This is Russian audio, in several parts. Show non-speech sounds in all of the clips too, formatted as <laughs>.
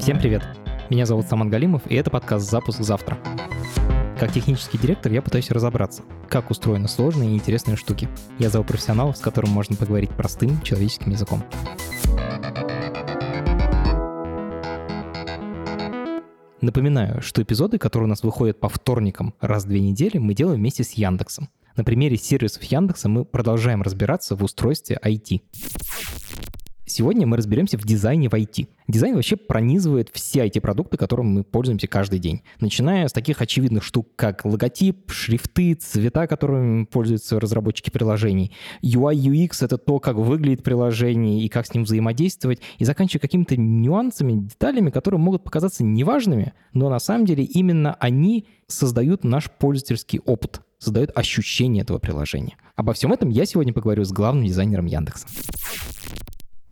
Всем привет! Меня зовут Саман Галимов, и это подкаст «Запуск завтра». Как технический директор я пытаюсь разобраться, как устроены сложные и интересные штуки. Я зову профессионалов, с которым можно поговорить простым человеческим языком. Напоминаю, что эпизоды, которые у нас выходят по вторникам раз в две недели, мы делаем вместе с Яндексом. На примере сервисов Яндекса мы продолжаем разбираться в устройстве IT. Сегодня мы разберемся в дизайне в IT. Дизайн вообще пронизывает все IT-продукты, которым мы пользуемся каждый день. Начиная с таких очевидных штук, как логотип, шрифты, цвета, которыми пользуются разработчики приложений. UI, UX — это то, как выглядит приложение и как с ним взаимодействовать, и заканчивая какими-то нюансами, деталями, которые могут показаться неважными, но на самом деле именно они создают наш пользовательский опыт, создают ощущение этого приложения. Обо всем этом я сегодня поговорю с главным дизайнером Яндекса.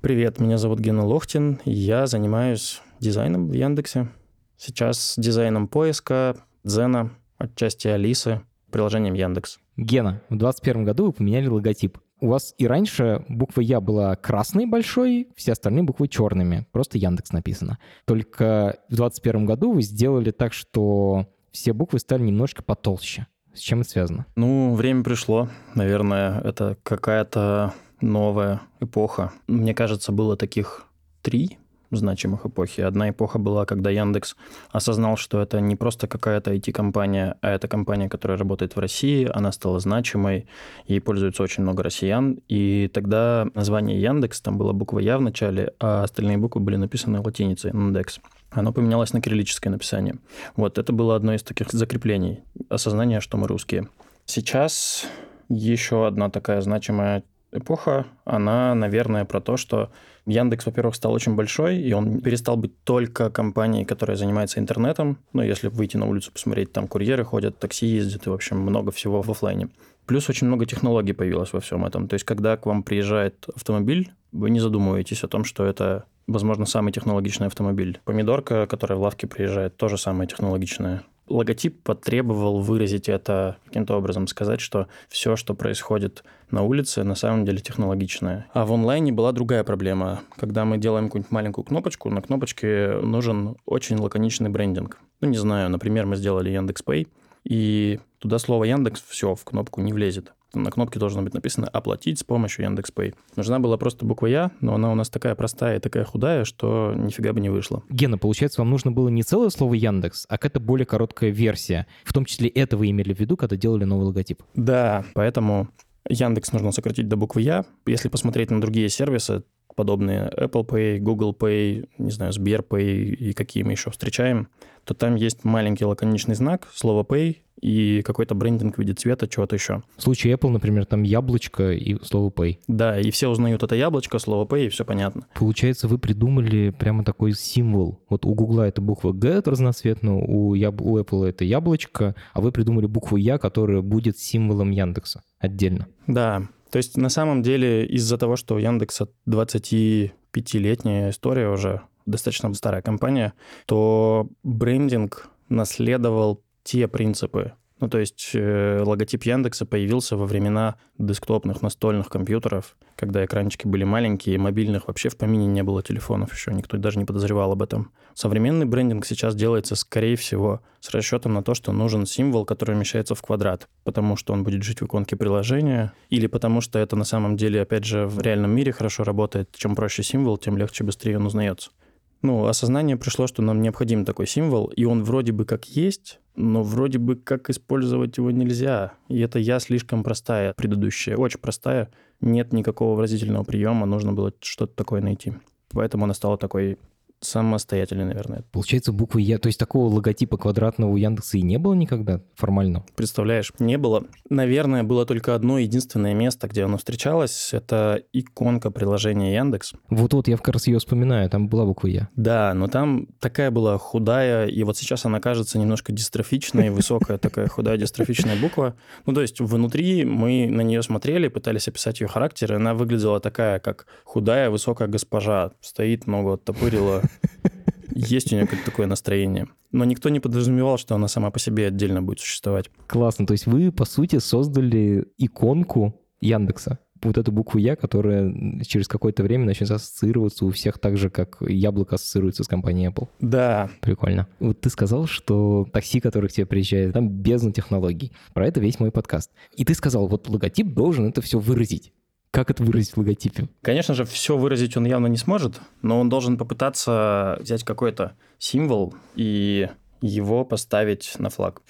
Привет, меня зовут Гена Лохтин, я занимаюсь дизайном в Яндексе. Сейчас дизайном поиска, Дзена, отчасти Алисы, приложением Яндекс. Гена, в 2021 году вы поменяли логотип. У вас и раньше буква Я была красной большой, все остальные буквы черными. Просто Яндекс написано. Только в 2021 году вы сделали так, что все буквы стали немножко потолще. С чем это связано? Ну, время пришло. Наверное, это какая-то новая эпоха. Мне кажется, было таких три значимых эпохи. Одна эпоха была, когда Яндекс осознал, что это не просто какая-то IT-компания, а это компания, которая работает в России, она стала значимой, ей пользуется очень много россиян, и тогда название Яндекс, там была буква Я в начале, а остальные буквы были написаны латиницей, Индекс. Оно поменялось на кириллическое написание. Вот, это было одно из таких закреплений, осознание, что мы русские. Сейчас еще одна такая значимая эпоха, она, наверное, про то, что Яндекс, во-первых, стал очень большой, и он перестал быть только компанией, которая занимается интернетом. Ну, если выйти на улицу, посмотреть, там курьеры ходят, такси ездят, и, в общем, много всего в офлайне. Плюс очень много технологий появилось во всем этом. То есть, когда к вам приезжает автомобиль, вы не задумываетесь о том, что это, возможно, самый технологичный автомобиль. Помидорка, которая в лавке приезжает, тоже самая технологичная логотип потребовал выразить это каким-то образом, сказать, что все, что происходит на улице, на самом деле технологичное. А в онлайне была другая проблема. Когда мы делаем какую-нибудь маленькую кнопочку, на кнопочке нужен очень лаконичный брендинг. Ну, не знаю, например, мы сделали Яндекс Pay, и туда слово Яндекс все в кнопку не влезет на кнопке должно быть написано «Оплатить с помощью Яндекс.Пэй». Нужна была просто буква «Я», но она у нас такая простая и такая худая, что нифига бы не вышло. Гена, получается, вам нужно было не целое слово «Яндекс», а какая-то более короткая версия. В том числе это вы имели в виду, когда делали новый логотип. Да, поэтому Яндекс нужно сократить до буквы «Я». Если посмотреть на другие сервисы, подобные Apple Pay, Google Pay, не знаю, Сбер Pay и какие мы еще встречаем, то там есть маленький лаконичный знак, слово Pay и какой-то брендинг в виде цвета, чего-то еще. В случае Apple, например, там яблочко и слово Pay. Да, и все узнают это яблочко, слово Pay, и все понятно. Получается, вы придумали прямо такой символ. Вот у Google это буква G разноцветная, у, яб... у Apple это яблочко, а вы придумали букву Я, которая будет символом Яндекса отдельно. Да, то есть на самом деле из-за того, что у Яндекса 25-летняя история уже, достаточно старая компания, то брендинг наследовал те принципы, ну, то есть э, логотип Яндекса появился во времена десктопных настольных компьютеров, когда экранчики были маленькие, мобильных вообще в помине не было телефонов еще, никто даже не подозревал об этом. Современный брендинг сейчас делается, скорее всего, с расчетом на то, что нужен символ, который умещается в квадрат, потому что он будет жить в иконке приложения, или потому что это на самом деле, опять же, в реальном мире хорошо работает. Чем проще символ, тем легче, быстрее он узнается. Ну, осознание пришло, что нам необходим такой символ, и он вроде бы как есть, но вроде бы как использовать его нельзя. И это я слишком простая, предыдущая, очень простая. Нет никакого выразительного приема, нужно было что-то такое найти. Поэтому она стала такой самостоятельный, наверное. Получается, буквы Я, то есть такого логотипа квадратного у Яндекса и не было никогда формально? Представляешь, не было. Наверное, было только одно единственное место, где оно встречалось. Это иконка приложения Яндекс. Вот-вот, я как раз ее вспоминаю, там была буква Я. Да, но там такая была худая, и вот сейчас она кажется немножко дистрофичной, <laughs> высокая такая худая дистрофичная буква. Ну, то есть внутри мы на нее смотрели, пытались описать ее характер, и она выглядела такая, как худая, высокая госпожа. Стоит, ногу оттопырила, есть у нее как такое настроение. Но никто не подразумевал, что она сама по себе отдельно будет существовать. Классно. То есть вы, по сути, создали иконку Яндекса. вот эту букву «Я», которая через какое-то время начнет ассоциироваться у всех так же, как яблоко ассоциируется с компанией Apple. Да. Прикольно. Вот ты сказал, что такси, которое к тебе приезжает, там без технологий. Про это весь мой подкаст. И ты сказал, вот логотип должен это все выразить. Как это выразить в логотипе? Конечно же, все выразить он явно не сможет, но он должен попытаться взять какой-то символ и его поставить на флаг.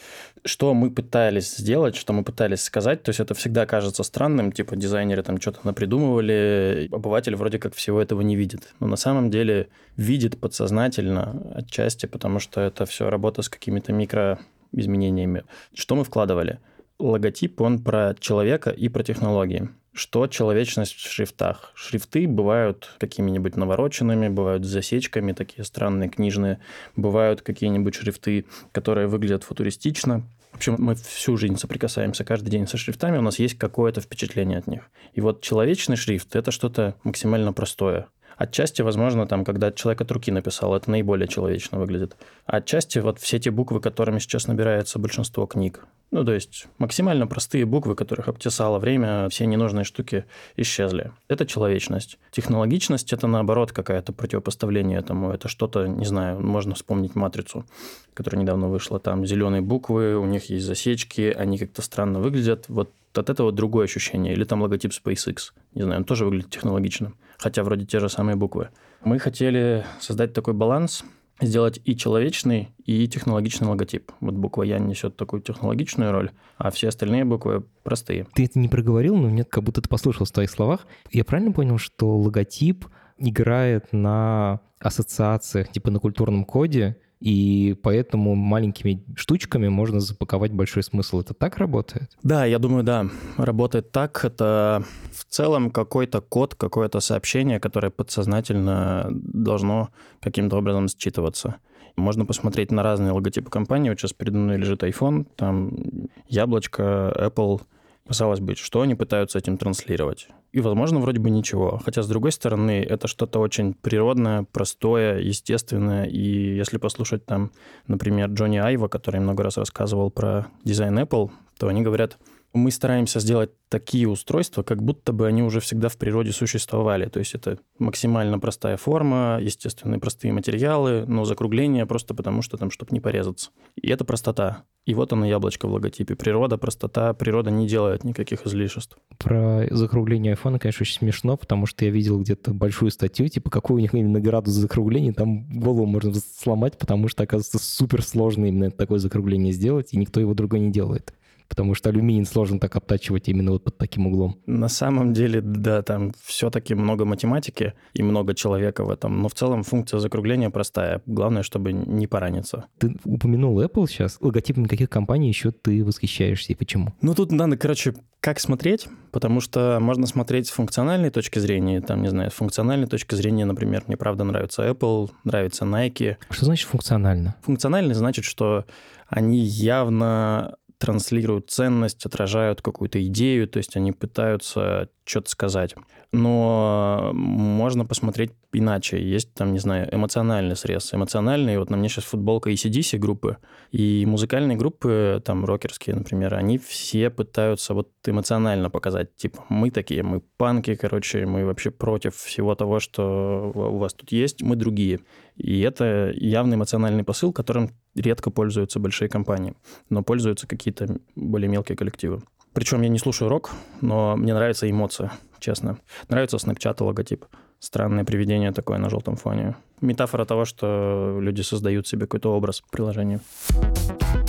Что мы пытались сделать, что мы пытались сказать, то есть это всегда кажется странным, типа дизайнеры там что-то напридумывали, обыватель вроде как всего этого не видит. Но на самом деле видит подсознательно отчасти, потому что это все работа с какими-то микроизменениями. Что мы вкладывали? Логотип, он про человека и про технологии что человечность в шрифтах. Шрифты бывают какими-нибудь навороченными, бывают с засечками, такие странные книжные, бывают какие-нибудь шрифты, которые выглядят футуристично. В общем, мы всю жизнь соприкасаемся каждый день со шрифтами, у нас есть какое-то впечатление от них. И вот человечный шрифт – это что-то максимально простое. Отчасти, возможно, там, когда человек от руки написал, это наиболее человечно выглядит. Отчасти вот все те буквы, которыми сейчас набирается большинство книг. Ну, то есть максимально простые буквы, которых обтесало время, все ненужные штуки исчезли. Это человечность. Технологичность – это, наоборот, какое-то противопоставление этому. Это что-то, не знаю, можно вспомнить «Матрицу», которая недавно вышла. Там зеленые буквы, у них есть засечки, они как-то странно выглядят. Вот от этого другое ощущение. Или там логотип SpaceX. Не знаю, он тоже выглядит технологичным хотя вроде те же самые буквы. Мы хотели создать такой баланс, сделать и человечный, и технологичный логотип. Вот буква «Я» несет такую технологичную роль, а все остальные буквы простые. Ты это не проговорил, но мне как будто ты послушал в твоих словах. Я правильно понял, что логотип играет на ассоциациях, типа на культурном коде, и поэтому маленькими штучками можно запаковать большой смысл. Это так работает? Да, я думаю, да. Работает так. Это в целом какой-то код, какое-то сообщение, которое подсознательно должно каким-то образом считываться. Можно посмотреть на разные логотипы компании. Вот сейчас передо мной лежит iPhone, там яблочко, Apple. Казалось бы, что они пытаются этим транслировать? И, возможно, вроде бы ничего. Хотя, с другой стороны, это что-то очень природное, простое, естественное. И если послушать там, например, Джонни Айва, который много раз рассказывал про дизайн Apple, то они говорят, мы стараемся сделать такие устройства, как будто бы они уже всегда в природе существовали. То есть это максимально простая форма, естественные простые материалы, но закругление просто потому, что там, чтобы не порезаться. И это простота. И вот оно яблочко в логотипе. Природа, простота. Природа не делает никаких излишеств. Про закругление айфона, конечно, очень смешно, потому что я видел где-то большую статью, типа, какой у них именно градус закругления, там голову можно сломать, потому что, оказывается, супер сложно именно такое закругление сделать, и никто его другой не делает потому что алюминий сложно так обтачивать именно вот под таким углом. На самом деле, да, там все-таки много математики и много человека в этом, но в целом функция закругления простая. Главное, чтобы не пораниться. Ты упомянул Apple сейчас. Логотипами каких компаний еще ты восхищаешься и почему? Ну, тут надо, короче, как смотреть? Потому что можно смотреть с функциональной точки зрения, там, не знаю, с функциональной точки зрения, например, мне правда нравится Apple, нравится Nike. Что значит функционально? Функционально значит, что они явно транслируют ценность, отражают какую-то идею, то есть они пытаются что-то сказать. Но можно посмотреть иначе. Есть там, не знаю, эмоциональный срез. Эмоциональный, вот на мне сейчас футболка ECDC группы, и музыкальные группы, там, рокерские, например, они все пытаются вот эмоционально показать, типа, мы такие, мы панки, короче, мы вообще против всего того, что у вас тут есть, мы другие. И это явный эмоциональный посыл, которым редко пользуются большие компании, но пользуются какие-то более мелкие коллективы. Причем я не слушаю рок, но мне нравится эмоция, честно. Нравится Snapchat логотип. Странное привидение такое на желтом фоне. Метафора того, что люди создают себе какой-то образ приложения. А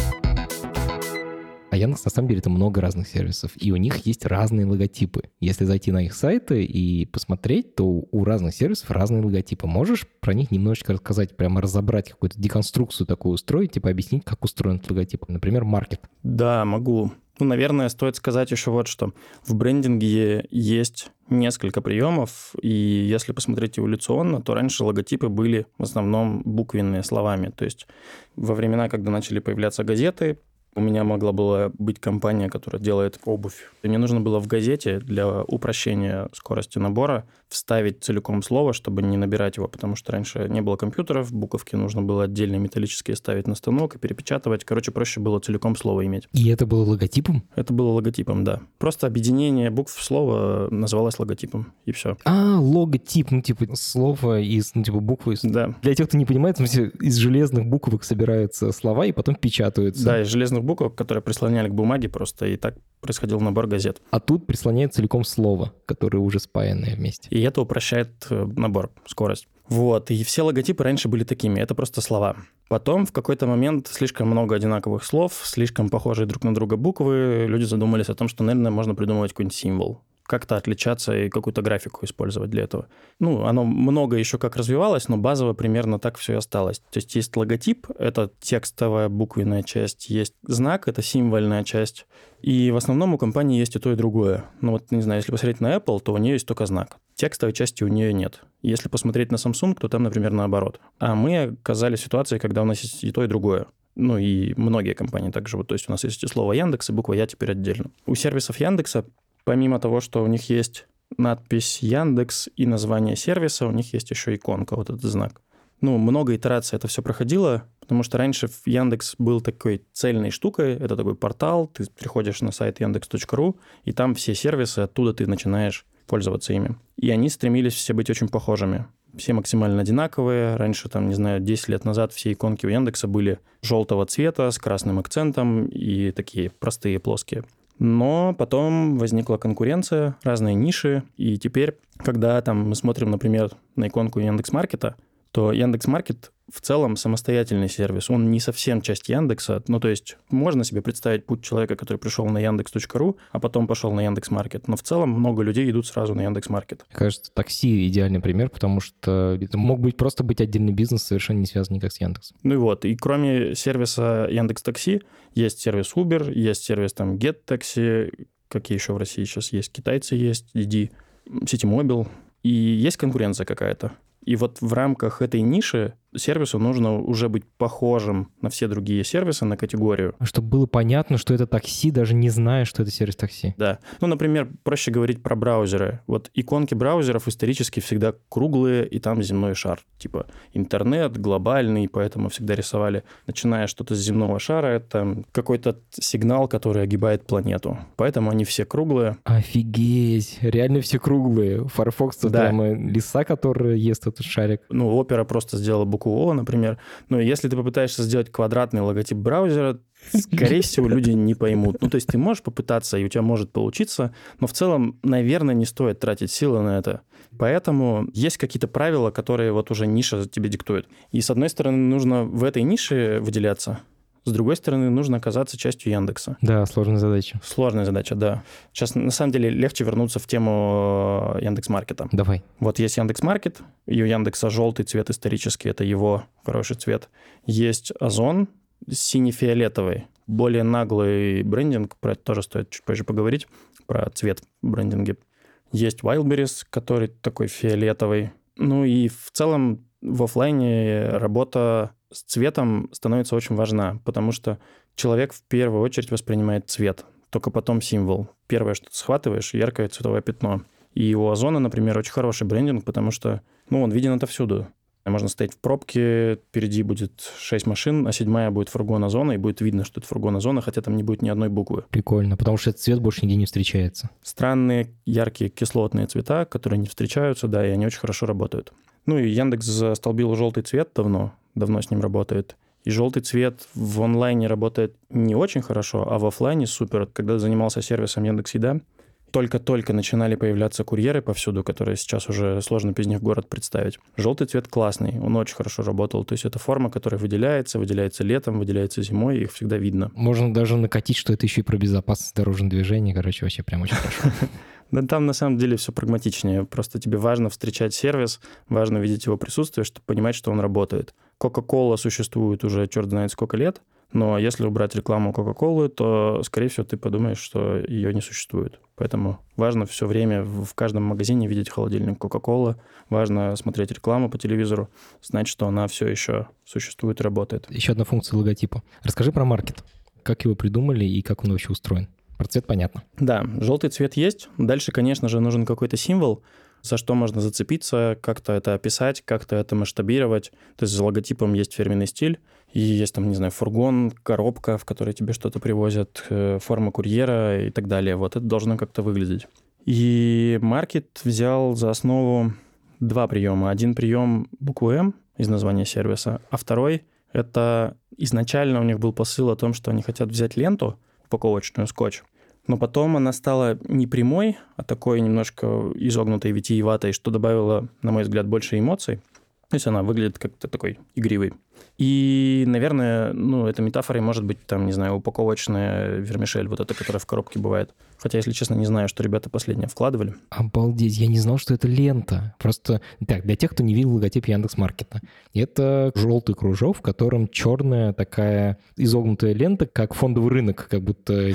Яндекс, на самом деле, это много разных сервисов, и у них есть разные логотипы. Если зайти на их сайты и посмотреть, то у разных сервисов разные логотипы. Можешь про них немножечко рассказать, прямо разобрать какую-то деконструкцию такую устроить, типа объяснить, как устроен этот логотип? Например, маркет. Да, могу. Ну, наверное, стоит сказать еще вот что. В брендинге есть несколько приемов, и если посмотреть эволюционно, то раньше логотипы были в основном буквенные словами. То есть во времена, когда начали появляться газеты, У меня могла была быть компания, которая делает обувь. И мне нужно было в газете для упрощения скорости набора вставить целиком слово, чтобы не набирать его, потому что раньше не было компьютеров, буковки нужно было отдельные металлические ставить на станок и перепечатывать. Короче, проще было целиком слово иметь. И это было логотипом? Это было логотипом, да. Просто объединение букв слова называлось логотипом, и все. А, логотип, ну, типа, слово из, ну, типа, буквы из... Да. Для тех, кто не понимает, в смысле, из железных буквок собираются слова и потом печатаются. Да, из железных буквок, которые прислоняли к бумаге просто, и так происходил набор газет. А тут прислоняет целиком слово, которое уже спаянное вместе. И это упрощает э, набор, скорость. Вот, и все логотипы раньше были такими, это просто слова. Потом в какой-то момент слишком много одинаковых слов, слишком похожие друг на друга буквы, люди задумались о том, что, наверное, можно придумывать какой-нибудь символ как-то отличаться и какую-то графику использовать для этого. Ну, оно много еще как развивалось, но базово примерно так все и осталось. То есть есть логотип, это текстовая буквенная часть, есть знак, это символьная часть. И в основном у компании есть и то, и другое. Ну вот, не знаю, если посмотреть на Apple, то у нее есть только знак. Текстовой части у нее нет. Если посмотреть на Samsung, то там, например, наоборот. А мы оказались в ситуации, когда у нас есть и то, и другое. Ну и многие компании так живут. То есть у нас есть и слово Яндекс, и буква Я теперь отдельно. У сервисов Яндекса помимо того, что у них есть надпись Яндекс и название сервиса, у них есть еще иконка, вот этот знак. Ну, много итераций это все проходило, потому что раньше Яндекс был такой цельной штукой, это такой портал, ты приходишь на сайт яндекс.ру, и там все сервисы, оттуда ты начинаешь пользоваться ими. И они стремились все быть очень похожими. Все максимально одинаковые. Раньше, там, не знаю, 10 лет назад все иконки у Яндекса были желтого цвета с красным акцентом и такие простые, плоские. Но потом возникла конкуренция, разные ниши, и теперь, когда там мы смотрим, например, на иконку Яндекс.Маркета, то Яндекс.Маркет в целом самостоятельный сервис. Он не совсем часть Яндекса. Ну, то есть можно себе представить путь человека, который пришел на яндекс.ру, а потом пошел на Яндекс.Маркет. Но в целом много людей идут сразу на Яндекс.Маркет. Мне кажется, такси идеальный пример, потому что это мог быть просто быть отдельный бизнес, совершенно не связан никак с Яндексом. Ну и вот. И кроме сервиса Яндекс Такси есть сервис Uber, есть сервис там Get Taxi, какие еще в России сейчас есть, китайцы есть, Didi, Ситимобил. И есть конкуренция какая-то. И вот в рамках этой ниши сервису нужно уже быть похожим на все другие сервисы, на категорию. Чтобы было понятно, что это такси, даже не зная, что это сервис такси. Да. Ну, например, проще говорить про браузеры. Вот иконки браузеров исторически всегда круглые, и там земной шар. Типа интернет глобальный, поэтому всегда рисовали, начиная что-то с земного шара, это какой-то сигнал, который огибает планету. Поэтому они все круглые. Офигеть! Реально все круглые. Firefox — Да. прямо лиса, которая ест этот шарик. Ну, Opera просто сделала букву О, например. Но если ты попытаешься сделать квадратный логотип браузера, скорее всего, люди не поймут. Ну, то есть ты можешь попытаться, и у тебя может получиться, но в целом, наверное, не стоит тратить силы на это. Поэтому есть какие-то правила, которые вот уже ниша тебе диктует. И, с одной стороны, нужно в этой нише выделяться, с другой стороны, нужно оказаться частью Яндекса. Да, сложная задача. Сложная задача, да. Сейчас, на самом деле, легче вернуться в тему э, Яндекс.Маркета. Давай. Вот есть Яндекс.Маркет, и у Яндекса желтый цвет исторический, это его хороший цвет. Есть Озон сине-фиолетовый, более наглый брендинг, про это тоже стоит чуть позже поговорить, про цвет в брендинге. Есть Wildberries, который такой фиолетовый. Ну и в целом в оффлайне работа с цветом становится очень важна, потому что человек в первую очередь воспринимает цвет, только потом символ. Первое, что ты схватываешь, яркое цветовое пятно. И у Озона, например, очень хороший брендинг, потому что ну, он виден отовсюду. Можно стоять в пробке, впереди будет 6 машин, а седьмая будет фургон Озона, и будет видно, что это фургон Озона, хотя там не будет ни одной буквы. Прикольно, потому что этот цвет больше нигде не встречается. Странные, яркие кислотные цвета, которые не встречаются, да, и они очень хорошо работают. Ну и Яндекс застолбил желтый цвет давно, давно с ним работает. И желтый цвет в онлайне работает не очень хорошо, а в офлайне супер. Когда занимался сервисом Яндекс Еда, только-только начинали появляться курьеры повсюду, которые сейчас уже сложно без них город представить. Желтый цвет классный, он очень хорошо работал. То есть это форма, которая выделяется, выделяется летом, выделяется зимой, их всегда видно. Можно даже накатить, что это еще и про безопасность дорожного движения. Короче, вообще прям очень хорошо. <laughs> Да там на самом деле все прагматичнее. Просто тебе важно встречать сервис, важно видеть его присутствие, чтобы понимать, что он работает. Coca-Cola существует уже черт знает сколько лет, но если убрать рекламу Coca-Cola, то, скорее всего, ты подумаешь, что ее не существует. Поэтому важно все время в каждом магазине видеть холодильник Coca-Cola, важно смотреть рекламу по телевизору, знать, что она все еще существует и работает. Еще одна функция логотипа. Расскажи про маркет. Как его придумали и как он вообще устроен? Про цвет понятно. Да, желтый цвет есть. Дальше, конечно же, нужен какой-то символ, за что можно зацепиться, как-то это описать, как-то это масштабировать. То есть за логотипом есть фирменный стиль, и есть там, не знаю, фургон, коробка, в которой тебе что-то привозят, э, форма курьера и так далее. Вот это должно как-то выглядеть. И маркет взял за основу два приема. Один прием букву М из названия сервиса, а второй — это изначально у них был посыл о том, что они хотят взять ленту, упаковочную скотч, но потом она стала не прямой, а такой немножко изогнутой, витиеватой, что добавило, на мой взгляд, больше эмоций. То есть она выглядит как-то такой игривый. И, наверное, ну, этой метафорой может быть, там, не знаю, упаковочная вермишель, вот эта, которая в коробке бывает. Хотя, если честно, не знаю, что ребята последнее вкладывали. Обалдеть, я не знал, что это лента. Просто, так, для тех, кто не видел логотип Яндекс.Маркета. Это желтый кружок, в котором черная такая изогнутая лента, как фондовый рынок, как будто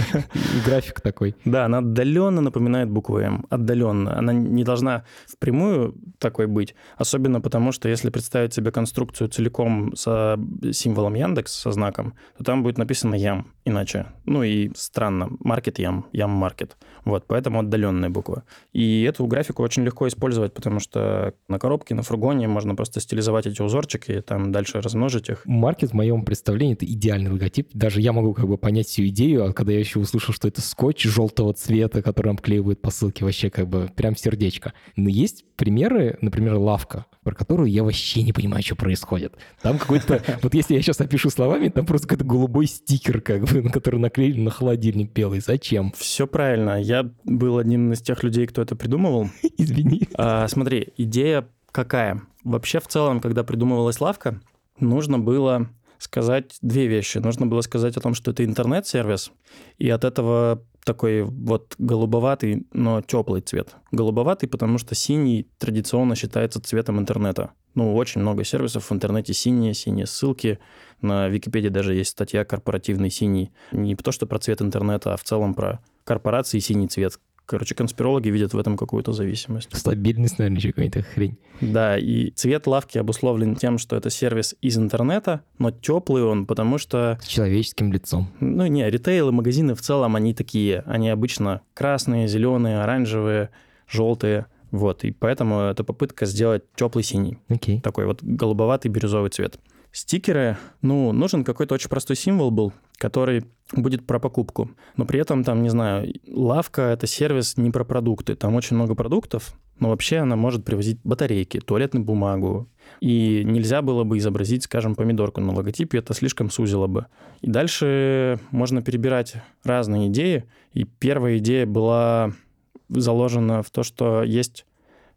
<laughs> график такой. Да, она отдаленно напоминает букву М. Отдаленно. Она не должна впрямую такой быть, особенно потому, что если представить себе конструкцию целиком с символом Яндекс, со знаком, то там будет написано Ям иначе. Ну и странно, маркет Ям, Ям маркет. Вот, поэтому отдаленная буква. И эту графику очень легко использовать, потому что на коробке, на фургоне можно просто стилизовать эти узорчики и там дальше размножить их. Маркет в моем представлении это идеальный логотип. Даже я могу как бы понять всю идею, а когда я еще услышал, что это скотч желтого цвета, который обклеивают посылки, вообще как бы прям сердечко. Но есть примеры, например, лавка, про которую я вообще не понимаю, что происходит. Там какой-то, вот если я сейчас опишу словами, там просто какой-то голубой стикер, как бы, на который наклеили на холодильник белый. Зачем? Все правильно. Я был одним из тех людей, кто это придумывал. <laughs> Извини. А, смотри, идея какая? Вообще, в целом, когда придумывалась лавка, нужно было сказать две вещи. Нужно было сказать о том, что это интернет-сервис, и от этого такой вот голубоватый, но теплый цвет. Голубоватый, потому что синий традиционно считается цветом интернета. Ну, очень много сервисов в интернете синие, синие ссылки. На Википедии даже есть статья «Корпоративный синий». Не то, что про цвет интернета, а в целом про корпорации синий цвет, Короче, конспирологи видят в этом какую-то зависимость. Стабильность, наверное, еще какая-то хрень. Да, и цвет лавки обусловлен тем, что это сервис из интернета, но теплый он, потому что... С человеческим лицом. Ну не, ритейл и магазины в целом, они такие. Они обычно красные, зеленые, оранжевые, желтые. Вот, и поэтому это попытка сделать теплый синий. Окей. Такой вот голубоватый бирюзовый цвет. Стикеры, ну, нужен какой-то очень простой символ был, который будет про покупку. Но при этом там, не знаю, лавка — это сервис не про продукты. Там очень много продуктов, но вообще она может привозить батарейки, туалетную бумагу. И нельзя было бы изобразить, скажем, помидорку на логотипе, это слишком сузило бы. И дальше можно перебирать разные идеи. И первая идея была заложена в то, что есть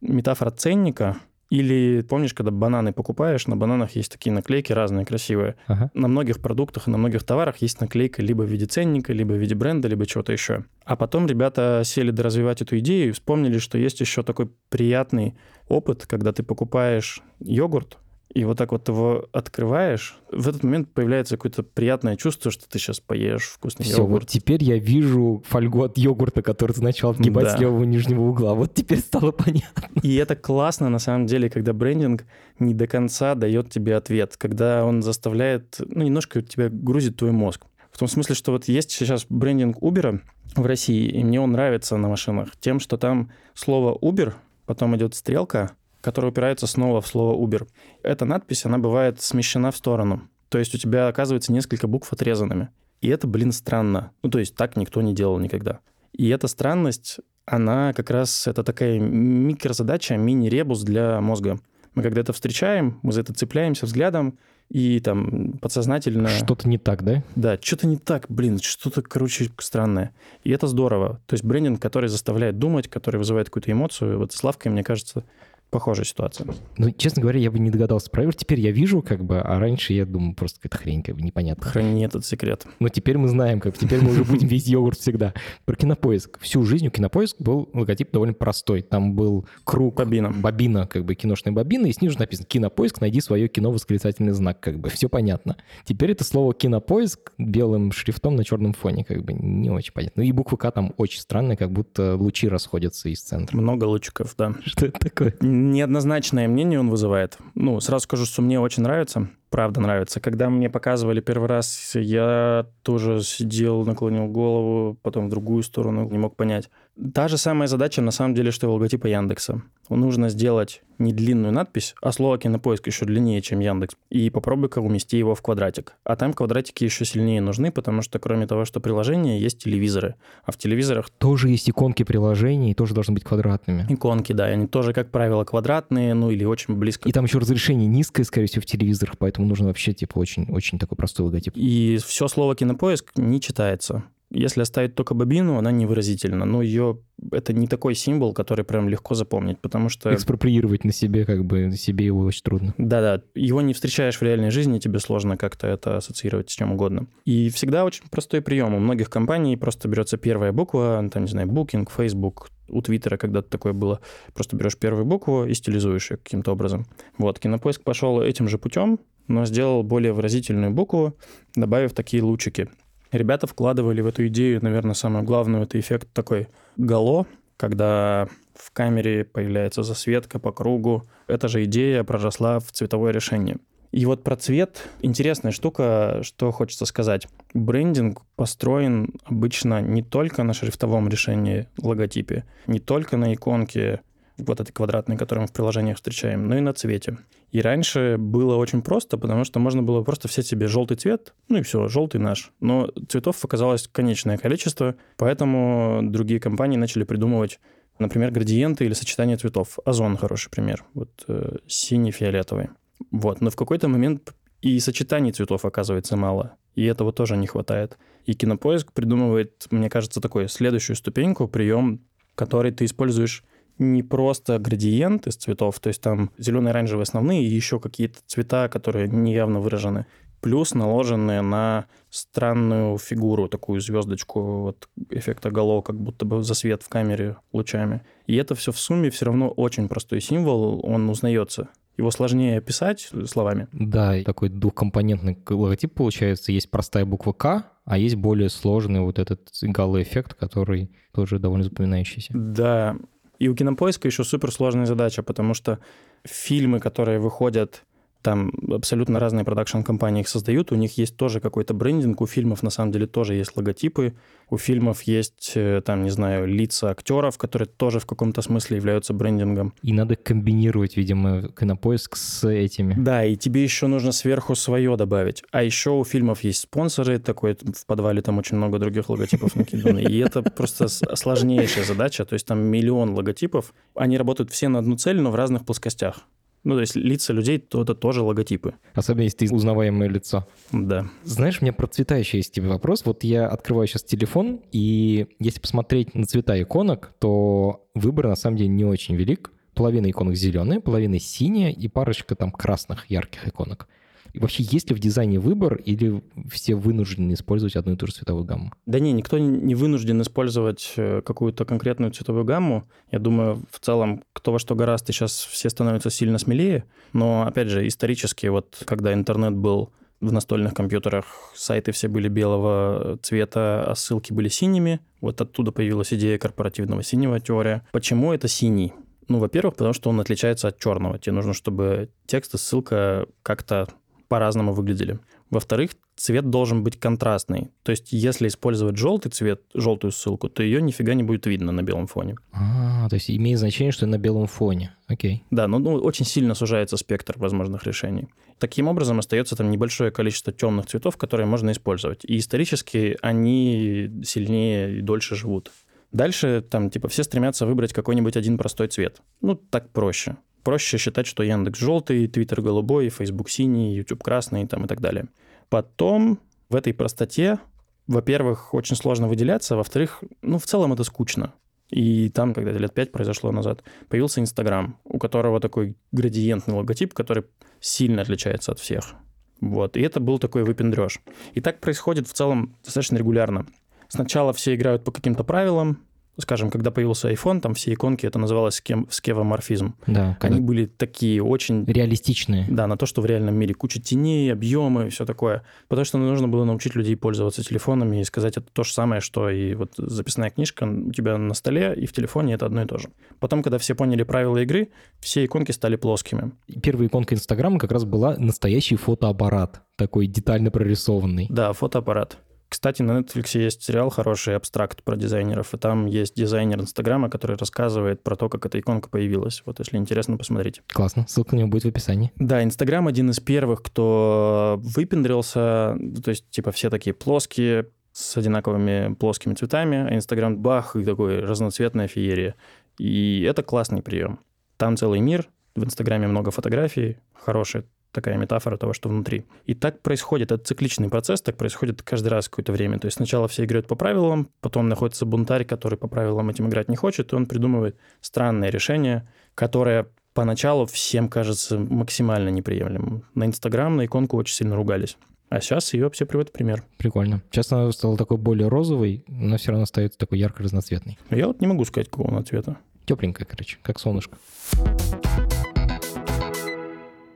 метафора ценника — или помнишь, когда бананы покупаешь, на бананах есть такие наклейки разные, красивые. Ага. На многих продуктах и на многих товарах есть наклейка либо в виде ценника, либо в виде бренда, либо чего-то еще. А потом ребята сели доразвивать эту идею и вспомнили, что есть еще такой приятный опыт, когда ты покупаешь йогурт, и вот так вот его открываешь, в этот момент появляется какое-то приятное чувство, что ты сейчас поешь вкусный Все, йогурт. вот теперь я вижу фольгу от йогурта, который ты начал отгибать Да. с левого нижнего угла. Вот теперь стало понятно. И это классно, на самом деле, когда брендинг не до конца дает тебе ответ, когда он заставляет, ну, немножко тебя грузит твой мозг. В том смысле, что вот есть сейчас брендинг Uber в России, и мне он нравится на машинах тем, что там слово Uber, потом идет стрелка, которая упирается снова в слово Uber. Эта надпись, она бывает смещена в сторону. То есть у тебя оказывается несколько букв отрезанными. И это, блин, странно. Ну, то есть так никто не делал никогда. И эта странность, она как раз, это такая микрозадача, мини-ребус для мозга. Мы когда это встречаем, мы за это цепляемся взглядом, и там подсознательно... Что-то не так, да? Да, что-то не так, блин, что-то, короче, странное. И это здорово. То есть брендинг, который заставляет думать, который вызывает какую-то эмоцию, вот с лавкой, мне кажется, похожая ситуация. Ну, честно говоря, я бы не догадался про Эвер. Теперь я вижу, как бы, а раньше я думал, просто какая-то хрень, как бы, непонятно. Храни этот секрет. Но теперь мы знаем, как теперь мы уже будем весь йогурт всегда. Про кинопоиск. Всю жизнь у кинопоиск был логотип довольно простой. Там был круг, Бобина. бобина, как бы киношная бобина, и снизу написано «Кинопоиск, найди свое кино, восклицательный знак», как бы, все понятно. Теперь это слово «кинопоиск» белым шрифтом на черном фоне, как бы, не очень понятно. Ну и буква «К» там очень странная, как будто лучи расходятся из центра. Много лучиков, да. Что это такое? Неоднозначное мнение он вызывает. Ну, сразу скажу, что мне очень нравится правда нравится. Когда мне показывали первый раз, я тоже сидел, наклонил голову, потом в другую сторону, не мог понять. Та же самая задача, на самом деле, что и у логотипа Яндекса. Нужно сделать не длинную надпись, а слово «кинопоиск» еще длиннее, чем Яндекс. И попробуй-ка умести его в квадратик. А там квадратики еще сильнее нужны, потому что кроме того, что приложение, есть телевизоры. А в телевизорах... Тоже есть иконки приложений, и тоже должны быть квадратными. Иконки, да. Они тоже, как правило, квадратные, ну или очень близко. И там еще разрешение низкое, скорее всего, в телевизорах, поэтому нужен вообще, типа, очень, очень такой простой логотип. И все слово «кинопоиск» не читается. Если оставить только бобину, она невыразительна. Но ее это не такой символ, который прям легко запомнить, потому что... Экспроприировать на себе, как бы, себе его очень трудно. Да-да, его не встречаешь в реальной жизни, тебе сложно как-то это ассоциировать с чем угодно. И всегда очень простой прием. У многих компаний просто берется первая буква, там, не знаю, Booking, Facebook, у Твиттера когда-то такое было. Просто берешь первую букву и стилизуешь ее каким-то образом. Вот, Кинопоиск пошел этим же путем, но сделал более выразительную букву, добавив такие лучики. Ребята вкладывали в эту идею, наверное, самое главное, это эффект такой гало, когда в камере появляется засветка по кругу. Эта же идея проросла в цветовое решение. И вот про цвет интересная штука, что хочется сказать. Брендинг построен обычно не только на шрифтовом решении логотипе, не только на иконке вот этой квадратной, которую мы в приложениях встречаем, но и на цвете. И раньше было очень просто, потому что можно было просто взять себе желтый цвет, ну и все, желтый наш. Но цветов оказалось конечное количество, поэтому другие компании начали придумывать Например, градиенты или сочетание цветов. Озон хороший пример. Вот э, синий-фиолетовый. Вот. Но в какой-то момент и сочетаний цветов оказывается мало. И этого тоже не хватает. И кинопоиск придумывает, мне кажется, такую следующую ступеньку, прием, который ты используешь не просто градиент из цветов, то есть там зеленые, оранжевые основные и еще какие-то цвета, которые неявно выражены, плюс наложенные на странную фигуру, такую звездочку, вот эффекта голов, как будто бы засвет в камере лучами. И это все в сумме все равно очень простой символ, он узнается. Его сложнее описать словами. Да, такой двухкомпонентный логотип получается. Есть простая буква К, а есть более сложный вот этот галый эффект, который тоже довольно запоминающийся. Да, и у кинопоиска еще суперсложная задача, потому что фильмы, которые выходят там абсолютно разные продакшн-компании их создают, у них есть тоже какой-то брендинг, у фильмов на самом деле тоже есть логотипы, у фильмов есть, э, там, не знаю, лица актеров, которые тоже в каком-то смысле являются брендингом. И надо комбинировать, видимо, кинопоиск с этими. Да, и тебе еще нужно сверху свое добавить. А еще у фильмов есть спонсоры, такой в подвале там очень много других логотипов накидано. И это просто сложнейшая задача, то есть там миллион логотипов, они работают все на одну цель, но в разных плоскостях. Ну, то есть лица людей, то это тоже логотипы. Особенно если ты узнаваемое лицо. Да. Знаешь, у меня про цвета еще есть тебе вопрос. Вот я открываю сейчас телефон, и если посмотреть на цвета иконок, то выбор на самом деле не очень велик. Половина иконок зеленая, половина синяя и парочка там красных ярких иконок. И вообще, есть ли в дизайне выбор или все вынуждены использовать одну и ту же цветовую гамму? Да не, никто не вынужден использовать э, какую-то конкретную цветовую гамму. Я думаю, в целом, кто во что гораздо, сейчас все становятся сильно смелее. Но, опять же, исторически, вот когда интернет был в настольных компьютерах сайты все были белого цвета, а ссылки были синими. Вот оттуда появилась идея корпоративного синего теория. Почему это синий? Ну, во-первых, потому что он отличается от черного. Тебе нужно, чтобы текст и ссылка как-то по-разному выглядели. Во-вторых, цвет должен быть контрастный. То есть, если использовать желтый цвет, желтую ссылку, то ее нифига не будет видно на белом фоне. А, то есть имеет значение, что на белом фоне. Окей. Да, но ну, очень сильно сужается спектр возможных решений. Таким образом, остается там небольшое количество темных цветов, которые можно использовать. И исторически они сильнее и дольше живут. Дальше там типа все стремятся выбрать какой-нибудь один простой цвет. Ну, так проще проще считать, что Яндекс желтый, Твиттер голубой, Фейсбук синий, YouTube красный там, и так далее. Потом в этой простоте, во-первых, очень сложно выделяться, во-вторых, ну, в целом это скучно. И там, когда лет пять произошло назад, появился Инстаграм, у которого такой градиентный логотип, который сильно отличается от всех. Вот. И это был такой выпендреж. И так происходит в целом достаточно регулярно. Сначала все играют по каким-то правилам, скажем, когда появился iPhone, там все иконки, это называлось скем, скевоморфизм. Да, Они конечно. были такие очень... Реалистичные. Да, на то, что в реальном мире куча теней, объемы и все такое. Потому что нужно было научить людей пользоваться телефонами и сказать это то же самое, что и вот записная книжка у тебя на столе и в телефоне это одно и то же. Потом, когда все поняли правила игры, все иконки стали плоскими. Первая иконка Инстаграма как раз была настоящий фотоаппарат, такой детально прорисованный. Да, фотоаппарат. Кстати, на Netflix есть сериал хороший «Абстракт» про дизайнеров, и там есть дизайнер Инстаграма, который рассказывает про то, как эта иконка появилась. Вот если интересно, посмотрите. Классно, ссылка на него будет в описании. Да, Инстаграм один из первых, кто выпендрился, то есть типа все такие плоские, с одинаковыми плоскими цветами, а Инстаграм бах, и такой разноцветная феерия. И это классный прием. Там целый мир, в Инстаграме много фотографий, хорошая такая метафора того, что внутри. И так происходит, это цикличный процесс, так происходит каждый раз какое-то время. То есть сначала все играют по правилам, потом находится бунтарь, который по правилам этим играть не хочет, и он придумывает странное решение, которое поначалу всем кажется максимально неприемлемым. На Инстаграм, на иконку очень сильно ругались. А сейчас ее все приводят в пример. Прикольно. Сейчас она стала такой более розовой, но все равно остается такой ярко-разноцветной. Но я вот не могу сказать, какого она цвета. Тепленькая, короче, как солнышко.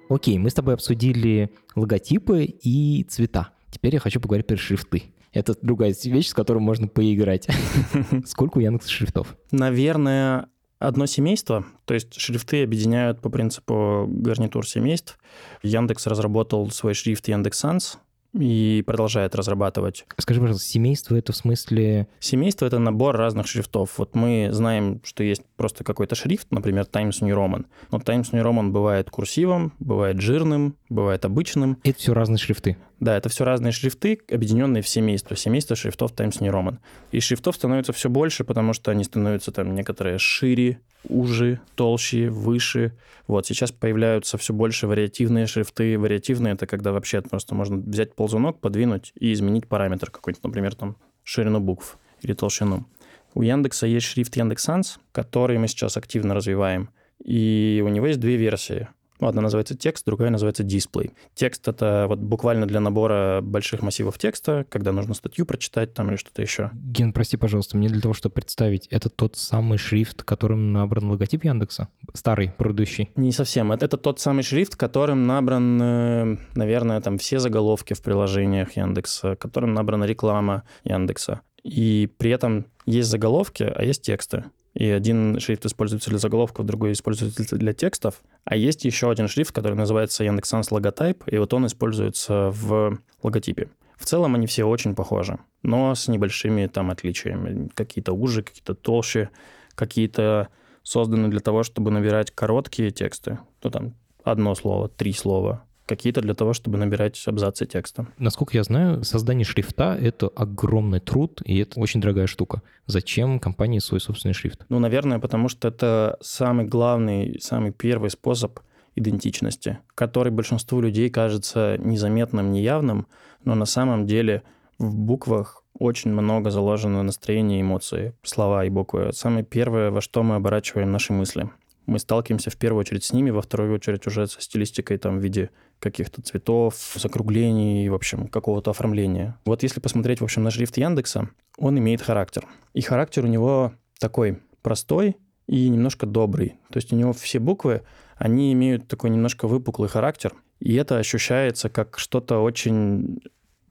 Окей, мы с тобой обсудили логотипы и цвета. Теперь я хочу поговорить про шрифты. Это другая вещь, с которой можно поиграть. <laughs> Сколько у Яндекса шрифтов? Наверное, одно семейство, то есть шрифты объединяют по принципу гарнитур семейств. Яндекс разработал свой шрифт Яндекс Sans и продолжает разрабатывать. Скажи, пожалуйста, семейство это в смысле... Семейство — это набор разных шрифтов. Вот мы знаем, что есть просто какой-то шрифт, например, Times New Roman. Но Times New Roman бывает курсивом, бывает жирным, бывает обычным. Это все разные шрифты. Да, это все разные шрифты, объединенные в семейство. Семейство шрифтов Times New Roman. И шрифтов становится все больше, потому что они становятся там некоторые шире, уже, толще, выше. Вот сейчас появляются все больше вариативные шрифты. Вариативные — это когда вообще просто можно взять ползунок, подвинуть и изменить параметр какой-нибудь, например, там ширину букв или толщину. У Яндекса есть шрифт Яндекс Sans, который мы сейчас активно развиваем. И у него есть две версии. Ну, одна называется текст, другая называется дисплей. Текст — это вот буквально для набора больших массивов текста, когда нужно статью прочитать там или что-то еще. Ген, прости, пожалуйста, мне для того, чтобы представить, это тот самый шрифт, которым набран логотип Яндекса? Старый, предыдущий? Не совсем. Это, это тот самый шрифт, которым набран, э, наверное, там все заголовки в приложениях Яндекса, которым набрана реклама Яндекса. И при этом есть заголовки, а есть тексты. И один шрифт используется для заголовков, другой используется для текстов. А есть еще один шрифт, который называется Яндекс.Санс логотип, и вот он используется в логотипе. В целом они все очень похожи, но с небольшими там отличиями. Какие-то уже, какие-то толще, какие-то созданы для того, чтобы набирать короткие тексты. Ну, там, одно слово, три слова. Какие-то для того, чтобы набирать абзацы текста. Насколько я знаю, создание шрифта — это огромный труд, и это очень дорогая штука. Зачем компании свой собственный шрифт? Ну, наверное, потому что это самый главный, самый первый способ идентичности, который большинству людей кажется незаметным, неявным, но на самом деле в буквах очень много заложено настроение, эмоции, слова и буквы. Самое первое, во что мы оборачиваем наши мысли. Мы сталкиваемся в первую очередь с ними, во вторую очередь уже со стилистикой там, в виде каких-то цветов, закруглений, в общем, какого-то оформления. Вот если посмотреть, в общем, на шрифт Яндекса, он имеет характер. И характер у него такой простой и немножко добрый. То есть у него все буквы, они имеют такой немножко выпуклый характер, и это ощущается как что-то очень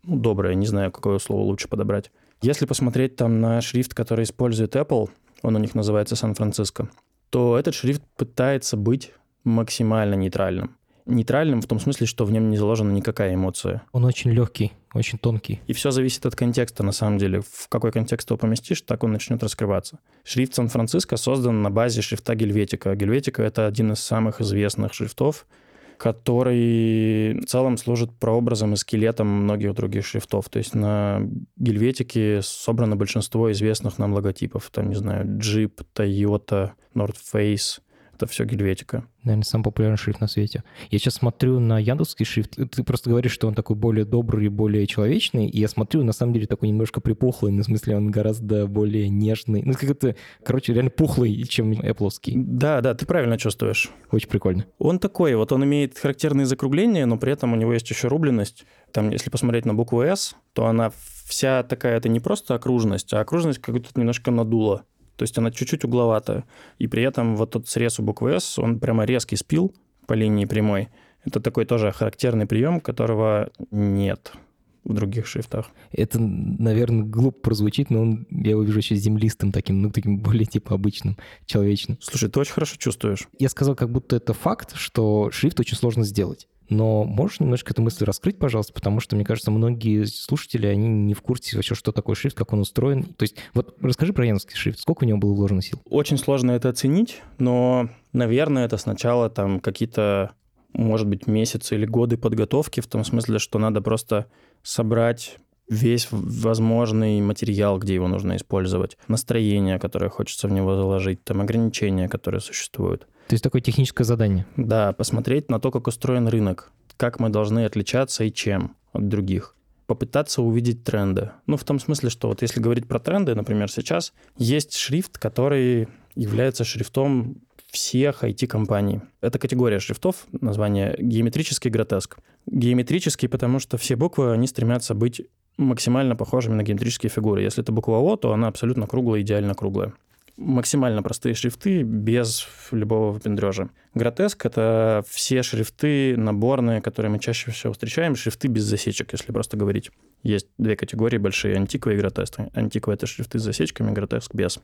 ну, доброе, не знаю, какое слово лучше подобрать. Если посмотреть там на шрифт, который использует Apple, он у них называется Сан-Франциско, то этот шрифт пытается быть максимально нейтральным. Нейтральным в том смысле, что в нем не заложена никакая эмоция. Он очень легкий, очень тонкий. И все зависит от контекста, на самом деле. В какой контекст его поместишь, так он начнет раскрываться. Шрифт Сан-Франциско создан на базе шрифта Гельветика. Гельветика — это один из самых известных шрифтов, который в целом служит прообразом и скелетом многих других шрифтов. То есть на Гельветике собрано большинство известных нам логотипов. Там, не знаю, Jeep, Toyota, North Face. Это все Гельветика. Наверное, самый популярный шрифт на свете. Я сейчас смотрю на яндексский шрифт. Ты просто говоришь, что он такой более добрый, более человечный. И я смотрю, на самом деле, такой немножко припухлый. Ну, в смысле, он гораздо более нежный. Ну, как-то, короче, реально пухлый, чем apple Да, да, ты правильно чувствуешь. Очень прикольно. Он такой, вот он имеет характерные закругления, но при этом у него есть еще рубленность. Там, если посмотреть на букву S, то она вся такая, это не просто окружность, а окружность как будто немножко надула. То есть она чуть-чуть угловатая. И при этом вот тот срез у буквы «С», он прямо резкий спил по линии прямой. Это такой тоже характерный прием, которого нет в других шрифтах. Это, наверное, глупо прозвучит, но он, я его вижу еще землистым таким, ну, таким более, типа, обычным, человечным. Слушай, ты очень хорошо чувствуешь. Я сказал, как будто это факт, что шрифт очень сложно сделать. Но можешь немножко эту мысль раскрыть, пожалуйста, потому что, мне кажется, многие слушатели, они не в курсе вообще, что такое шрифт, как он устроен. То есть вот расскажи про яндекский шрифт, сколько в него было вложено сил? Очень сложно это оценить, но, наверное, это сначала там какие-то, может быть, месяцы или годы подготовки, в том смысле, что надо просто собрать весь возможный материал, где его нужно использовать, настроение, которое хочется в него заложить, там ограничения, которые существуют. То есть такое техническое задание? Да, посмотреть на то, как устроен рынок, как мы должны отличаться и чем от других попытаться увидеть тренды. Ну, в том смысле, что вот если говорить про тренды, например, сейчас есть шрифт, который является шрифтом всех IT-компаний. Это категория шрифтов, название геометрический гротеск. Геометрический, потому что все буквы, они стремятся быть максимально похожими на геометрические фигуры. Если это буква О, то она абсолютно круглая, идеально круглая максимально простые шрифты без любого выпендрежа. Гротеск — это все шрифты наборные, которые мы чаще всего встречаем, шрифты без засечек, если просто говорить. Есть две категории большие — антиква и гротеск. Антиква — это шрифты с засечками, гротеск — без.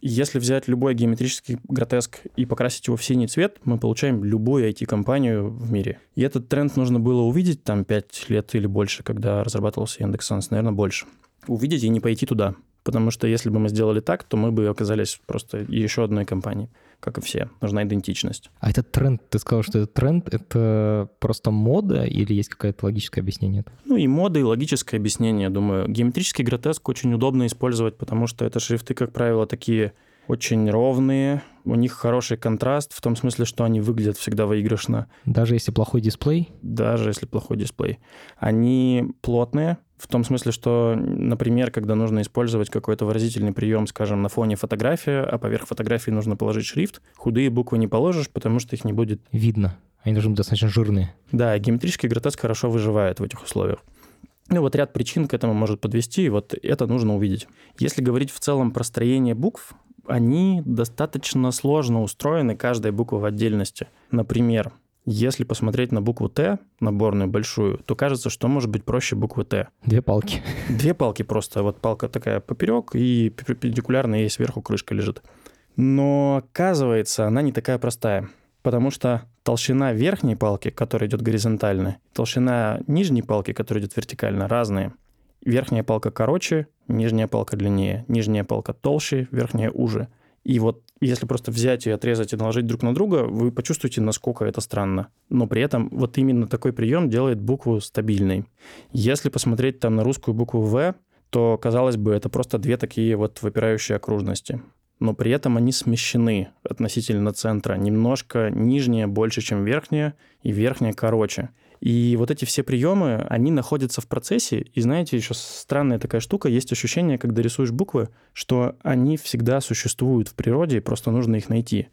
Если взять любой геометрический гротеск и покрасить его в синий цвет, мы получаем любую IT-компанию в мире. И этот тренд нужно было увидеть там 5 лет или больше, когда разрабатывался Яндекс.Санс, наверное, больше. Увидеть и не пойти туда. Потому что если бы мы сделали так, то мы бы оказались просто еще одной компанией, как и все. Нужна идентичность. А этот тренд, ты сказал, что этот тренд — это просто мода или есть какое-то логическое объяснение? Ну и мода, и логическое объяснение, думаю. Геометрический гротеск очень удобно использовать, потому что это шрифты, как правило, такие очень ровные, у них хороший контраст в том смысле, что они выглядят всегда выигрышно. Даже если плохой дисплей? Даже если плохой дисплей. Они плотные, в том смысле, что, например, когда нужно использовать какой-то выразительный прием, скажем, на фоне фотографии, а поверх фотографии нужно положить шрифт, худые буквы не положишь, потому что их не будет... Видно. Они должны быть достаточно жирные. Да, геометрический гротеск хорошо выживает в этих условиях. Ну вот ряд причин к этому может подвести, и вот это нужно увидеть. Если говорить в целом про строение букв, они достаточно сложно устроены, каждая буква в отдельности. Например, если посмотреть на букву Т, наборную большую, то кажется, что может быть проще буквы Т. Две палки. <laughs> Две палки просто. Вот палка такая поперек, и перпендикулярно ей сверху крышка лежит. Но оказывается, она не такая простая. Потому что толщина верхней палки, которая идет горизонтально, толщина нижней палки, которая идет вертикально, разные. Верхняя палка короче, нижняя палка длиннее. Нижняя палка толще, верхняя уже. И вот если просто взять и отрезать и наложить друг на друга, вы почувствуете, насколько это странно. Но при этом вот именно такой прием делает букву стабильной. Если посмотреть там на русскую букву «В», то, казалось бы, это просто две такие вот выпирающие окружности. Но при этом они смещены относительно центра. Немножко нижняя больше, чем верхняя, и верхняя короче. И вот эти все приемы, они находятся в процессе. И знаете, еще странная такая штука, есть ощущение, когда рисуешь буквы, что они всегда существуют в природе, просто нужно их найти.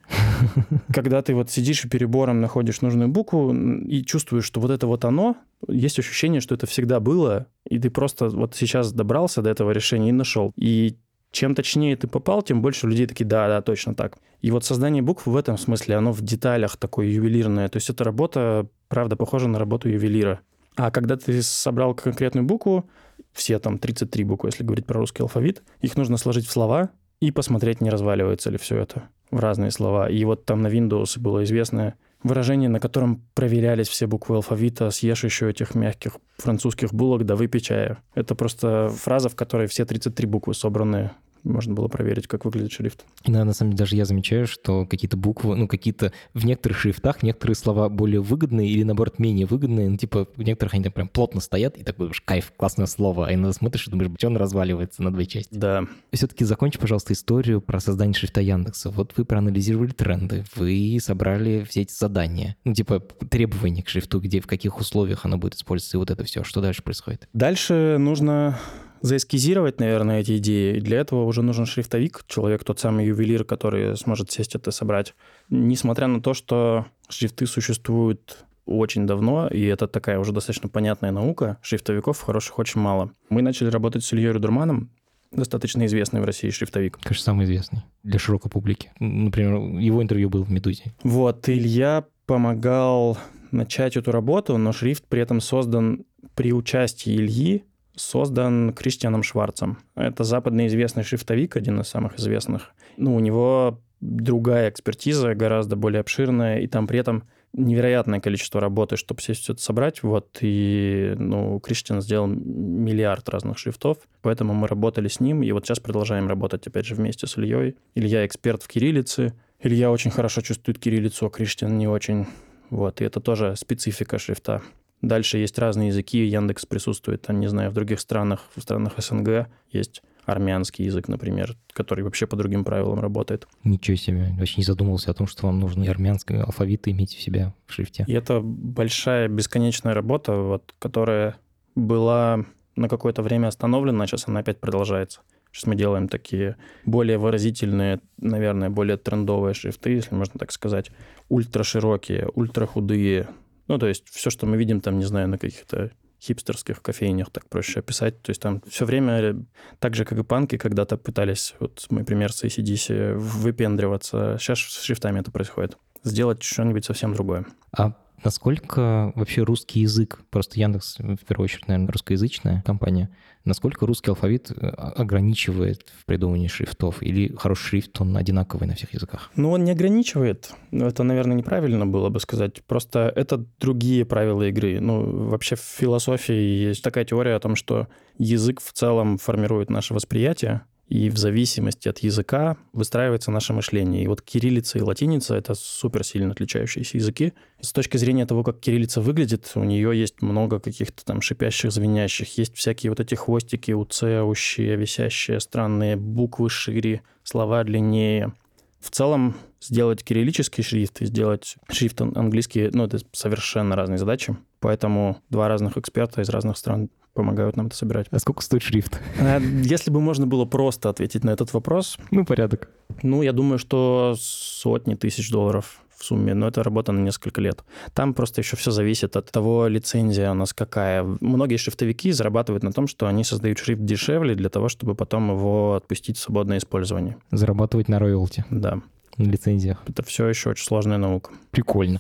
<laughs> Когда ты вот сидишь и перебором находишь нужную букву и чувствуешь, что вот это вот оно, есть ощущение, что это всегда было, и ты просто вот сейчас добрался до этого решения и нашел. И чем точнее ты попал, тем больше людей такие, да, да, точно так. И вот создание букв в этом смысле, оно в деталях такое ювелирное. То есть эта работа, правда, похожа на работу ювелира. А когда ты собрал конкретную букву, все там 33 буквы, если говорить про русский алфавит, их нужно сложить в слова и посмотреть, не разваливается ли все это в разные слова. И вот там на Windows было известное выражение, на котором проверялись все буквы алфавита, съешь еще этих мягких французских булок, да выпей чая. Это просто фраза, в которой все 33 буквы собраны можно было проверить, как выглядит шрифт. Да, на самом деле даже я замечаю, что какие-то буквы, ну, какие-то в некоторых шрифтах некоторые слова более выгодные или, наоборот, менее выгодные. Ну, типа, в некоторых они там прям плотно стоят, и такой уж кайф, классное слово. А иногда смотришь и думаешь, что он разваливается на две части. Да. Все-таки закончи, пожалуйста, историю про создание шрифта Яндекса. Вот вы проанализировали тренды, вы собрали все эти задания, ну, типа, требования к шрифту, где, в каких условиях оно будет использоваться, и вот это все. Что дальше происходит? Дальше нужно заэскизировать, наверное, эти идеи. И для этого уже нужен шрифтовик, человек, тот самый ювелир, который сможет сесть это собрать. Несмотря на то, что шрифты существуют очень давно, и это такая уже достаточно понятная наука, шрифтовиков хороших очень мало. Мы начали работать с Ильей Рудерманом, достаточно известный в России шрифтовик. Конечно, самый известный для широкой публики. Например, его интервью было в «Медузе». Вот, Илья помогал начать эту работу, но шрифт при этом создан при участии Ильи, создан Кристианом Шварцем. Это западный известный шрифтовик, один из самых известных. Ну, у него другая экспертиза, гораздо более обширная, и там при этом невероятное количество работы, чтобы все это собрать. Вот, и, ну, Кристиан сделал миллиард разных шрифтов, поэтому мы работали с ним, и вот сейчас продолжаем работать, опять же, вместе с Ильей. Илья эксперт в кириллице, Илья очень хорошо чувствует кириллицу, а Кристиан не очень. Вот, и это тоже специфика шрифта. Дальше есть разные языки, Яндекс присутствует, там, не знаю, в других странах, в странах СНГ есть армянский язык, например, который вообще по другим правилам работает. Ничего себе. Вообще не задумывался о том, что вам нужно и армянский алфавит иметь в себя в шрифте. И это большая бесконечная работа, вот, которая была на какое-то время остановлена, а сейчас она опять продолжается. Сейчас мы делаем такие более выразительные, наверное, более трендовые шрифты, если можно так сказать, ультраширокие, ультрахудые. Ну, то есть все, что мы видим там, не знаю, на каких-то хипстерских кофейнях, так проще описать. То есть там все время, так же, как и панки, когда-то пытались, вот мой пример с ACDC, выпендриваться. Сейчас с шрифтами это происходит. Сделать что-нибудь совсем другое. А насколько вообще русский язык, просто Яндекс, в первую очередь, наверное, русскоязычная компания, насколько русский алфавит э, ограничивает в придумывании шрифтов? Или хороший шрифт, он одинаковый на всех языках? Ну, он не ограничивает. Это, наверное, неправильно было бы сказать. Просто это другие правила игры. Ну, вообще в философии есть такая теория о том, что язык в целом формирует наше восприятие, и в зависимости от языка выстраивается наше мышление. И вот кириллица и латиница — это супер сильно отличающиеся языки. С точки зрения того, как кириллица выглядит, у нее есть много каких-то там шипящих, звенящих. Есть всякие вот эти хвостики, уцеущие, висящие, странные буквы шире, слова длиннее. В целом, сделать кириллический шрифт и сделать шрифт английский, ну, это совершенно разные задачи. Поэтому два разных эксперта из разных стран помогают нам это собирать. А сколько стоит шрифт? А, если бы можно было просто ответить на этот вопрос. Ну, порядок. Ну, я думаю, что сотни тысяч долларов в сумме, но это работа на несколько лет. Там просто еще все зависит от того, лицензия у нас какая. Многие шрифтовики зарабатывают на том, что они создают шрифт дешевле для того, чтобы потом его отпустить в свободное использование. Зарабатывать на роялти. Да. На лицензиях. Это все еще очень сложная наука. Прикольно.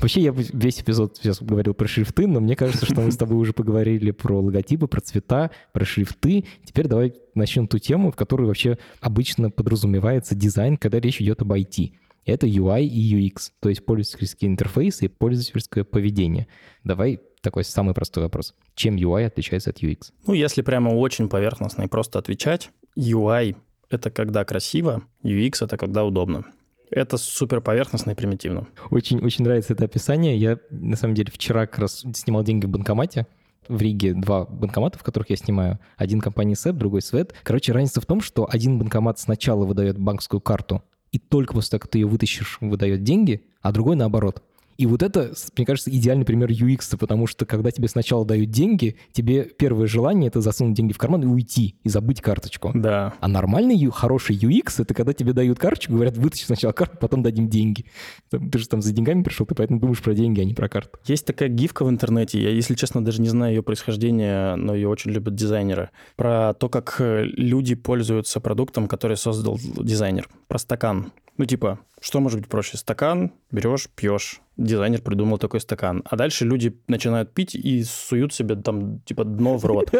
Вообще, я весь эпизод сейчас говорил про шрифты, но мне кажется, что мы с тобой уже поговорили про логотипы, про цвета, про шрифты. Теперь давай начнем ту тему, в которой вообще обычно подразумевается дизайн, когда речь идет об IT. Это UI и UX, то есть пользовательский интерфейс и пользовательское поведение. Давай такой самый простой вопрос. Чем UI отличается от UX? Ну, если прямо очень поверхностно и просто отвечать, UI — это когда красиво, UX — это когда удобно. Это супер поверхностно и примитивно. Очень, очень нравится это описание. Я, на самом деле, вчера как раз снимал деньги в банкомате. В Риге два банкомата, в которых я снимаю. Один компания СЭП, другой СВЭД. Короче, разница в том, что один банкомат сначала выдает банковскую карту, и только после того, как ты ее вытащишь, выдает деньги, а другой наоборот. И вот это, мне кажется, идеальный пример UX, потому что когда тебе сначала дают деньги, тебе первое желание — это засунуть деньги в карман и уйти, и забыть карточку. Да. А нормальный, хороший UX — это когда тебе дают карточку, говорят, вытащи сначала карту, потом дадим деньги. Ты же там за деньгами пришел, ты поэтому думаешь про деньги, а не про карту. Есть такая гифка в интернете, я, если честно, даже не знаю ее происхождения, но ее очень любят дизайнеры, про то, как э, люди пользуются продуктом, который создал дизайнер. Про стакан. Ну, типа, что может быть проще? Стакан, берешь, пьешь. Дизайнер придумал такой стакан. А дальше люди начинают пить и суют себе там, типа, дно в рот. <laughs>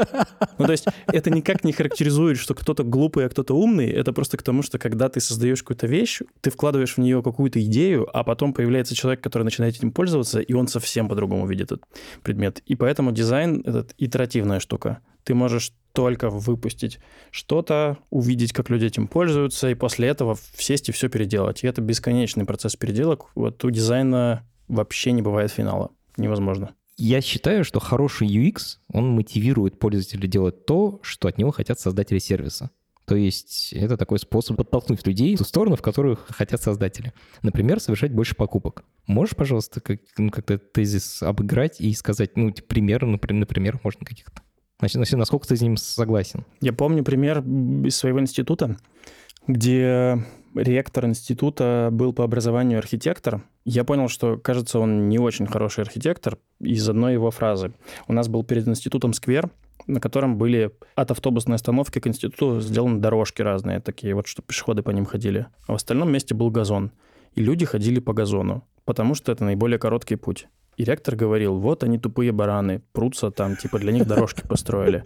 Ну, то есть это никак не характеризует, что кто-то глупый, а кто-то умный. Это просто к тому, что когда ты создаешь какую-то вещь, ты вкладываешь в нее какую-то идею, а потом появляется человек, который начинает этим пользоваться, и он совсем по-другому видит этот предмет. И поэтому дизайн — это итеративная штука. Ты можешь только выпустить что-то, увидеть, как люди этим пользуются, и после этого сесть и все переделать. И это бесконечный процесс переделок. Вот у дизайна вообще не бывает финала. Невозможно. Я считаю, что хороший UX, он мотивирует пользователя делать то, что от него хотят создатели сервиса. То есть это такой способ подтолкнуть людей в ту сторону, в которую хотят создатели. Например, совершать больше покупок. Можешь, пожалуйста, как, ну, как-то тезис обыграть и сказать, ну, пример, например, например можно каких-то? Значит, насколько ты с ним согласен? Я помню пример из своего института, где ректор института был по образованию архитектор. Я понял, что, кажется, он не очень хороший архитектор из одной его фразы. У нас был перед институтом сквер, на котором были от автобусной остановки к институту сделаны дорожки разные такие, вот чтобы пешеходы по ним ходили. А в остальном месте был газон. И люди ходили по газону, потому что это наиболее короткий путь. И ректор говорил, вот они тупые бараны, прутся там, типа для них дорожки построили.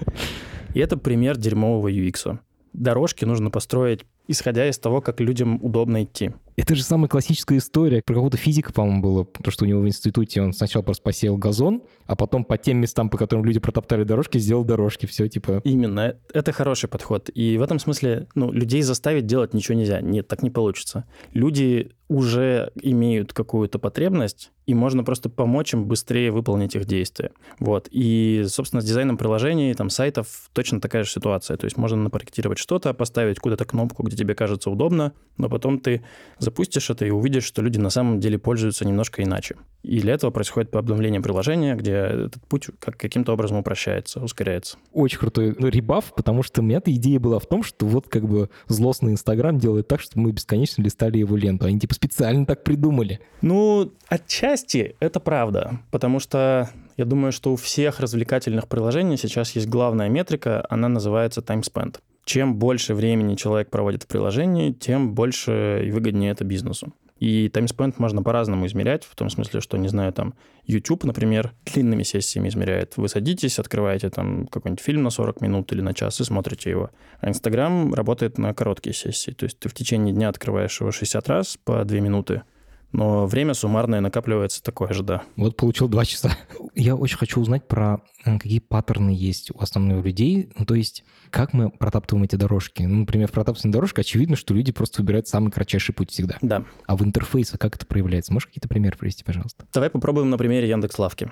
И это пример дерьмового UX. Дорожки нужно построить, исходя из того, как людям удобно идти. Это же самая классическая история. Про какого-то физика, по-моему, было. То, что у него в институте он сначала просто посеял газон, а потом по тем местам, по которым люди протоптали дорожки, сделал дорожки. Все типа... Именно. Это хороший подход. И в этом смысле, ну, людей заставить делать ничего нельзя. Нет, так не получится. Люди уже имеют какую-то потребность, и можно просто помочь им быстрее выполнить их действия. Вот. И, собственно, с дизайном приложений, там, сайтов точно такая же ситуация. То есть можно напроектировать что-то, поставить куда-то кнопку, где тебе кажется удобно, но потом ты запустишь это и увидишь, что люди на самом деле пользуются немножко иначе. И для этого происходит обновление приложения, где этот путь как каким-то образом упрощается, ускоряется. Очень крутой ну, ребаф, потому что у меня-то идея была в том, что вот как бы злостный Инстаграм делает так, что мы бесконечно листали его ленту. Они типа специально так придумали. Ну, отчасти это правда, потому что я думаю, что у всех развлекательных приложений сейчас есть главная метрика, она называется time spent чем больше времени человек проводит в приложении, тем больше и выгоднее это бизнесу. И таймспенд можно по-разному измерять, в том смысле, что, не знаю, там, YouTube, например, длинными сессиями измеряет. Вы садитесь, открываете там какой-нибудь фильм на 40 минут или на час и смотрите его. А Instagram работает на короткие сессии. То есть ты в течение дня открываешь его 60 раз по 2 минуты, но время суммарное накапливается такое же, да. Вот получил два часа. Я очень хочу узнать про какие паттерны есть у основных людей. Ну, то есть, как мы протаптываем эти дорожки? Ну, например, в протаптывании дорожки очевидно, что люди просто выбирают самый кратчайший путь всегда. Да. А в интерфейсах как это проявляется? Можешь какие-то примеры привести, пожалуйста? Давай попробуем на примере Яндекс.Лавки.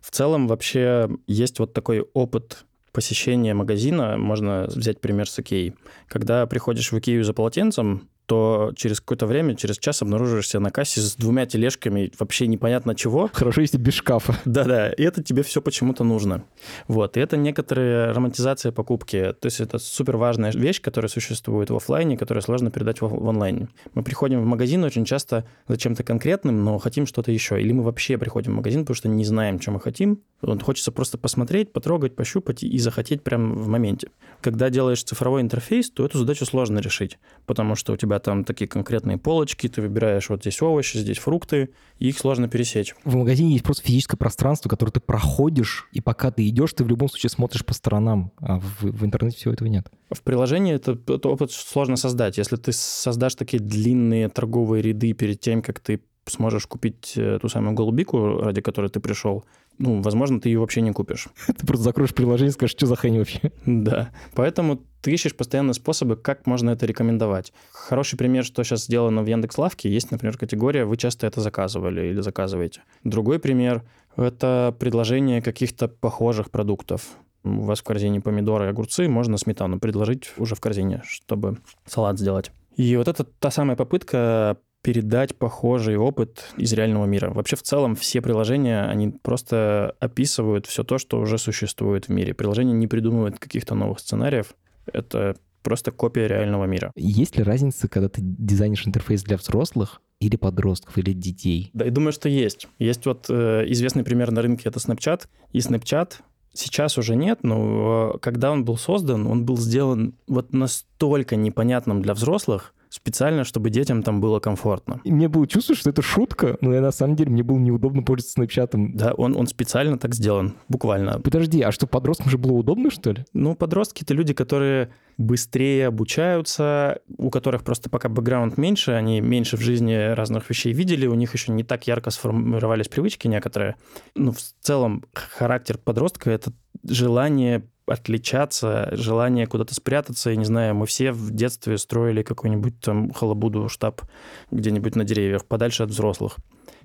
В целом вообще есть вот такой опыт посещения магазина, можно взять пример с Икеей. Когда приходишь в Икею за полотенцем, то через какое-то время, через час обнаруживаешь себя на кассе с двумя тележками вообще непонятно чего. Хорошо, если без шкафа. <laughs> Да-да, и это тебе все почему-то нужно. Вот, и это некоторая романтизация покупки. То есть это супер важная вещь, которая существует в офлайне, которую сложно передать в, в онлайне. Мы приходим в магазин очень часто за чем-то конкретным, но хотим что-то еще. Или мы вообще приходим в магазин, потому что не знаем, что мы хотим. Вот, хочется просто посмотреть, потрогать, пощупать и захотеть прямо в моменте. Когда делаешь цифровой интерфейс, то эту задачу сложно решить, потому что у тебя там такие конкретные полочки, ты выбираешь вот здесь овощи, здесь фрукты, и их сложно пересечь. В магазине есть просто физическое пространство, которое ты проходишь, и пока ты идешь, ты в любом случае смотришь по сторонам, а в, в интернете всего этого нет. В приложении это, это опыт сложно создать. Если ты создашь такие длинные торговые ряды перед тем, как ты сможешь купить э, ту самую голубику, ради которой ты пришел, ну, возможно, ты ее вообще не купишь. <laughs> Ты просто закроешь приложение и скажешь, что за хрень вообще. Да. Поэтому ты ищешь постоянно способы, как можно это рекомендовать. Хороший пример, что сейчас сделано в Яндекс.Лавке, есть, например, категория «Вы часто это заказывали или заказываете». Другой пример — это предложение каких-то похожих продуктов. У вас в корзине помидоры и огурцы, можно сметану предложить уже в корзине, чтобы салат сделать. И вот это та самая попытка передать похожий опыт из реального мира. Вообще, в целом, все приложения, они просто описывают все то, что уже существует в мире. Приложение не придумывает каких-то новых сценариев. Это просто копия реального мира. Есть ли разница, когда ты дизайнишь интерфейс для взрослых или подростков, или детей? Да, я думаю, что есть. Есть вот э, известный пример на рынке, это Snapchat. И Snapchat Сейчас уже нет, но когда он был создан, он был сделан вот настолько непонятным для взрослых, специально, чтобы детям там было комфортно. И мне было чувство, что это шутка, но я на самом деле мне было неудобно пользоваться снапчатом. Да, он, он специально так сделан, буквально. Подожди, а что, подросткам же было удобно, что ли? Ну, подростки — это люди, которые быстрее обучаются, у которых просто пока бэкграунд меньше, они меньше в жизни разных вещей видели, у них еще не так ярко сформировались привычки некоторые. Ну, в целом, характер подростка — это желание отличаться, желание куда-то спрятаться. Я не знаю, мы все в детстве строили какой-нибудь там халабуду, штаб где-нибудь на деревьях, подальше от взрослых.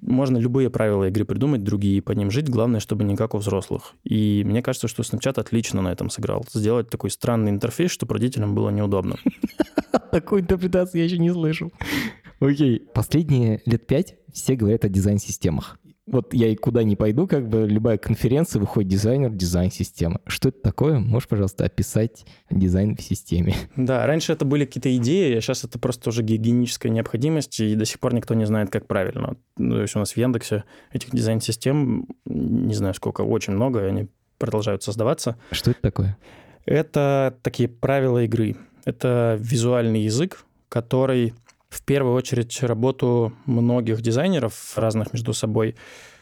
Можно любые правила игры придумать, другие по ним жить, главное, чтобы не как у взрослых. И мне кажется, что Snapchat отлично на этом сыграл. Сделать такой странный интерфейс, чтобы родителям было неудобно. <laughs> Такой интерпретации я еще не слышал. Окей. Последние лет пять все говорят о дизайн-системах вот я и куда не пойду, как бы любая конференция, выходит дизайнер, дизайн-система. Что это такое? Можешь, пожалуйста, описать дизайн в системе? Да, раньше это были какие-то идеи, а сейчас это просто уже гигиеническая необходимость, и до сих пор никто не знает, как правильно. Ну, то есть у нас в Яндексе этих дизайн-систем, не знаю сколько, очень много, и они продолжают создаваться. Что это такое? Это такие правила игры. Это визуальный язык, который в первую очередь работу многих дизайнеров разных между собой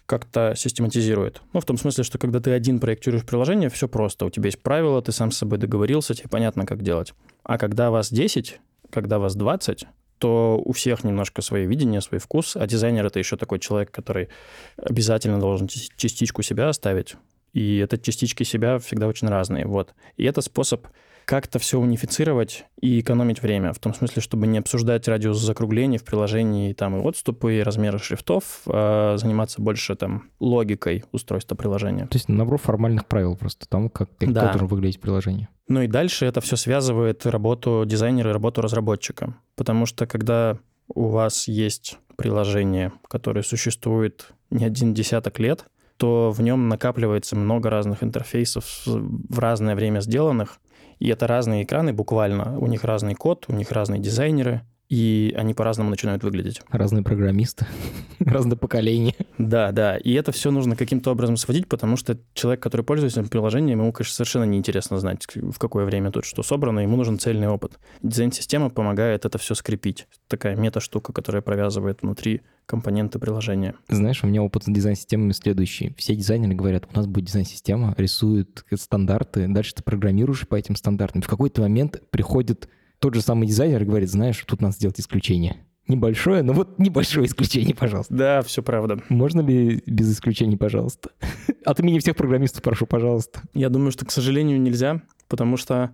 как-то систематизирует. Ну, в том смысле, что когда ты один проектируешь приложение, все просто. У тебя есть правила, ты сам с собой договорился, тебе понятно, как делать. А когда вас 10, когда вас 20, то у всех немножко свое видение, свой вкус, а дизайнер — это еще такой человек, который обязательно должен частичку себя оставить. И это частички себя всегда очень разные. Вот. И это способ как-то все унифицировать и экономить время. В том смысле, чтобы не обсуждать радиус закруглений в приложении, там и отступы, и размеры шрифтов, а заниматься больше там логикой устройства приложения. То есть набор формальных правил просто тому, как, как да. должно выглядеть приложение. Ну и дальше это все связывает работу дизайнера и работу разработчика. Потому что когда у вас есть приложение, которое существует не один десяток лет, то в нем накапливается много разных интерфейсов в разное время сделанных, и это разные экраны буквально. У них разный код, у них разные дизайнеры, и они по-разному начинают выглядеть. Разные программисты, <laughs> разное поколение. Да, да. И это все нужно каким-то образом сводить, потому что человек, который пользуется этим приложением, ему, конечно, совершенно неинтересно знать, в какое время тут что собрано, ему нужен цельный опыт. Дизайн-система помогает это все скрепить. Такая мета-штука, которая провязывает внутри компоненты приложения. Знаешь, у меня опыт с дизайн-системами следующий. Все дизайнеры говорят, у нас будет дизайн-система, рисуют стандарты, дальше ты программируешь по этим стандартам. В какой-то момент приходит тот же самый дизайнер говорит, знаешь, тут надо сделать исключение. Небольшое, но вот небольшое исключение, пожалуйста. Да, все правда. Можно ли без исключений, пожалуйста? <laughs> От имени всех программистов прошу, пожалуйста. Я думаю, что, к сожалению, нельзя, потому что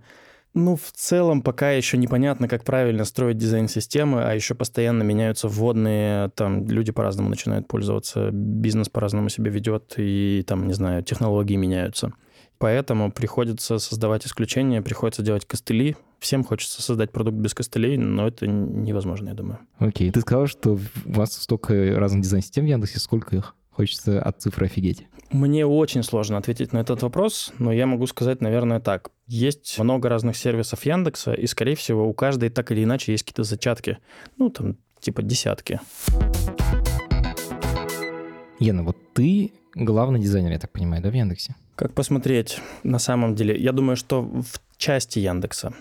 ну, в целом, пока еще непонятно, как правильно строить дизайн-системы, а еще постоянно меняются вводные, там люди по-разному начинают пользоваться, бизнес по-разному себя ведет, и там, не знаю, технологии меняются. Поэтому приходится создавать исключения, приходится делать костыли. Всем хочется создать продукт без костылей, но это невозможно, я думаю. Окей. Ты сказал, что у вас столько разных дизайн-систем в Яндексе. Сколько их? Хочется от цифры офигеть. Мне очень сложно ответить на этот вопрос, но я могу сказать, наверное, так. Есть много разных сервисов Яндекса, и, скорее всего, у каждой так или иначе есть какие-то зачатки. Ну, там, типа десятки. Ена, вот ты главный дизайнер, я так понимаю, да, в Яндексе? Как посмотреть? На самом деле, я думаю, что в части Яндекса.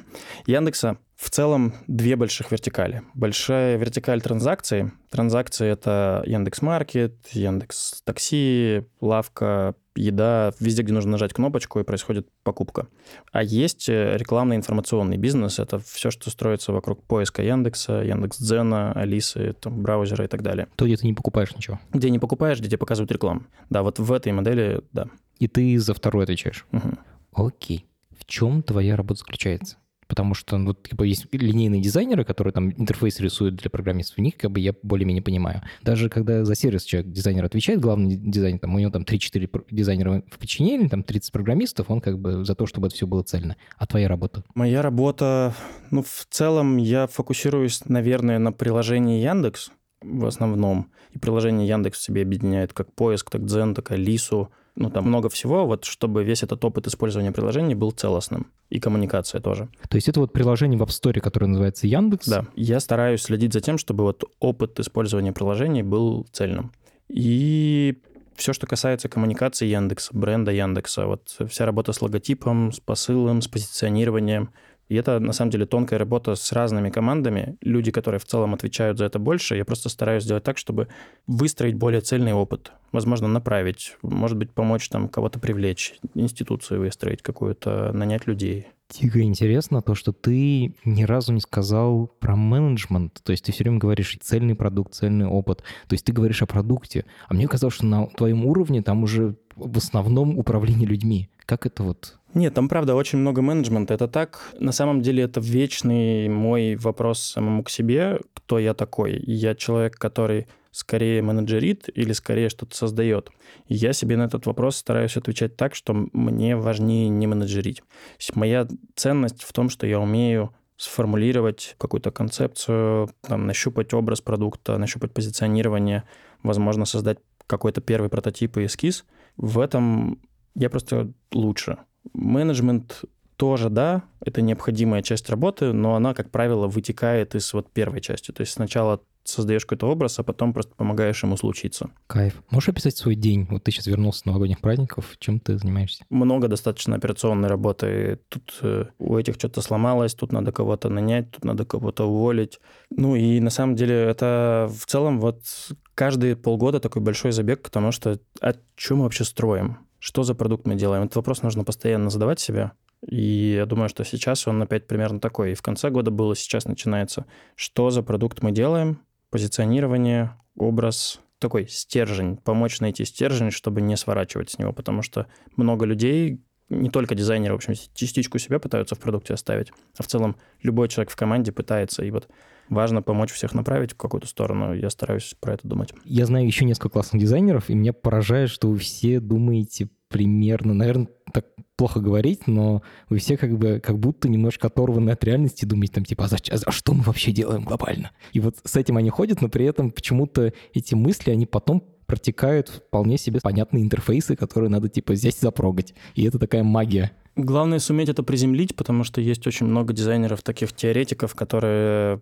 Яндекса в целом две больших вертикали. Большая вертикаль транзакций. Транзакции — это Яндекс Маркет, Яндекс Такси, лавка, еда, везде, где нужно нажать кнопочку, и происходит покупка. А есть э, рекламно-информационный бизнес. Это все, что строится вокруг поиска Яндекса, Яндекс.Дзена, Алисы, там, браузера и так далее. То, где ты не покупаешь ничего. Где не покупаешь, где тебе показывают рекламу. Да, вот в этой модели, да. И ты за второй отвечаешь? Угу. Окей. В чем твоя работа заключается? Потому что ну, типа, есть линейные дизайнеры, которые там интерфейс рисуют для программистов, у них как бы я более-менее понимаю. Даже когда за сервис человек, дизайнер отвечает, главный дизайнер, там, у него там 3-4 дизайнера в подчинении, там 30 программистов, он как бы за то, чтобы это все было цельно. А твоя работа? Моя работа, ну, в целом я фокусируюсь, наверное, на приложении Яндекс в основном. И приложение Яндекс в себе объединяет как поиск, так Дзен, так Алису, ну, там много всего, вот чтобы весь этот опыт использования приложений был целостным. И коммуникация тоже. То есть это вот приложение в App Store, которое называется Яндекс? Да. Я стараюсь следить за тем, чтобы вот опыт использования приложений был цельным. И все, что касается коммуникации Яндекса, бренда Яндекса, вот вся работа с логотипом, с посылом, с позиционированием, и это, на самом деле, тонкая работа с разными командами. Люди, которые в целом отвечают за это больше, я просто стараюсь сделать так, чтобы выстроить более цельный опыт. Возможно, направить, может быть, помочь там кого-то привлечь, институцию выстроить какую-то, нанять людей. Дико интересно то, что ты ни разу не сказал про менеджмент. То есть ты все время говоришь цельный продукт, цельный опыт. То есть ты говоришь о продукте. А мне казалось, что на твоем уровне там уже в основном управление людьми. Как это вот нет, там, правда, очень много менеджмента. Это так. На самом деле это вечный мой вопрос самому к себе, кто я такой. Я человек, который скорее менеджерит или скорее что-то создает. И я себе на этот вопрос стараюсь отвечать так, что мне важнее не менеджерить. Моя ценность в том, что я умею сформулировать какую-то концепцию, там, нащупать образ продукта, нащупать позиционирование, возможно, создать какой-то первый прототип и эскиз. В этом я просто лучше. Менеджмент тоже, да, это необходимая часть работы, но она, как правило, вытекает из вот первой части. То есть сначала создаешь какой-то образ, а потом просто помогаешь ему случиться. Кайф. Можешь описать свой день? Вот ты сейчас вернулся с новогодних праздников. Чем ты занимаешься? Много достаточно операционной работы. Тут э, у этих что-то сломалось, тут надо кого-то нанять, тут надо кого-то уволить. Ну и на самом деле это в целом вот каждые полгода такой большой забег к тому, что а что мы вообще строим? Что за продукт мы делаем? Этот вопрос нужно постоянно задавать себе. И я думаю, что сейчас он опять примерно такой. И в конце года было, сейчас начинается. Что за продукт мы делаем? Позиционирование, образ, такой стержень, помочь найти стержень, чтобы не сворачивать с него, потому что много людей, не только дизайнеры, в общем, частичку себя пытаются в продукте оставить, а в целом любой человек в команде пытается, и вот важно помочь всех направить в какую-то сторону. Я стараюсь про это думать. Я знаю еще несколько классных дизайнеров, и меня поражает, что вы все думаете примерно, наверное, так плохо говорить, но вы все как бы как будто немножко оторваны от реальности, думаете там типа, а, за, а что мы вообще делаем глобально? И вот с этим они ходят, но при этом почему-то эти мысли, они потом протекают вполне себе понятные интерфейсы, которые надо типа здесь запрогать. И это такая магия. Главное суметь это приземлить, потому что есть очень много дизайнеров, таких теоретиков, которые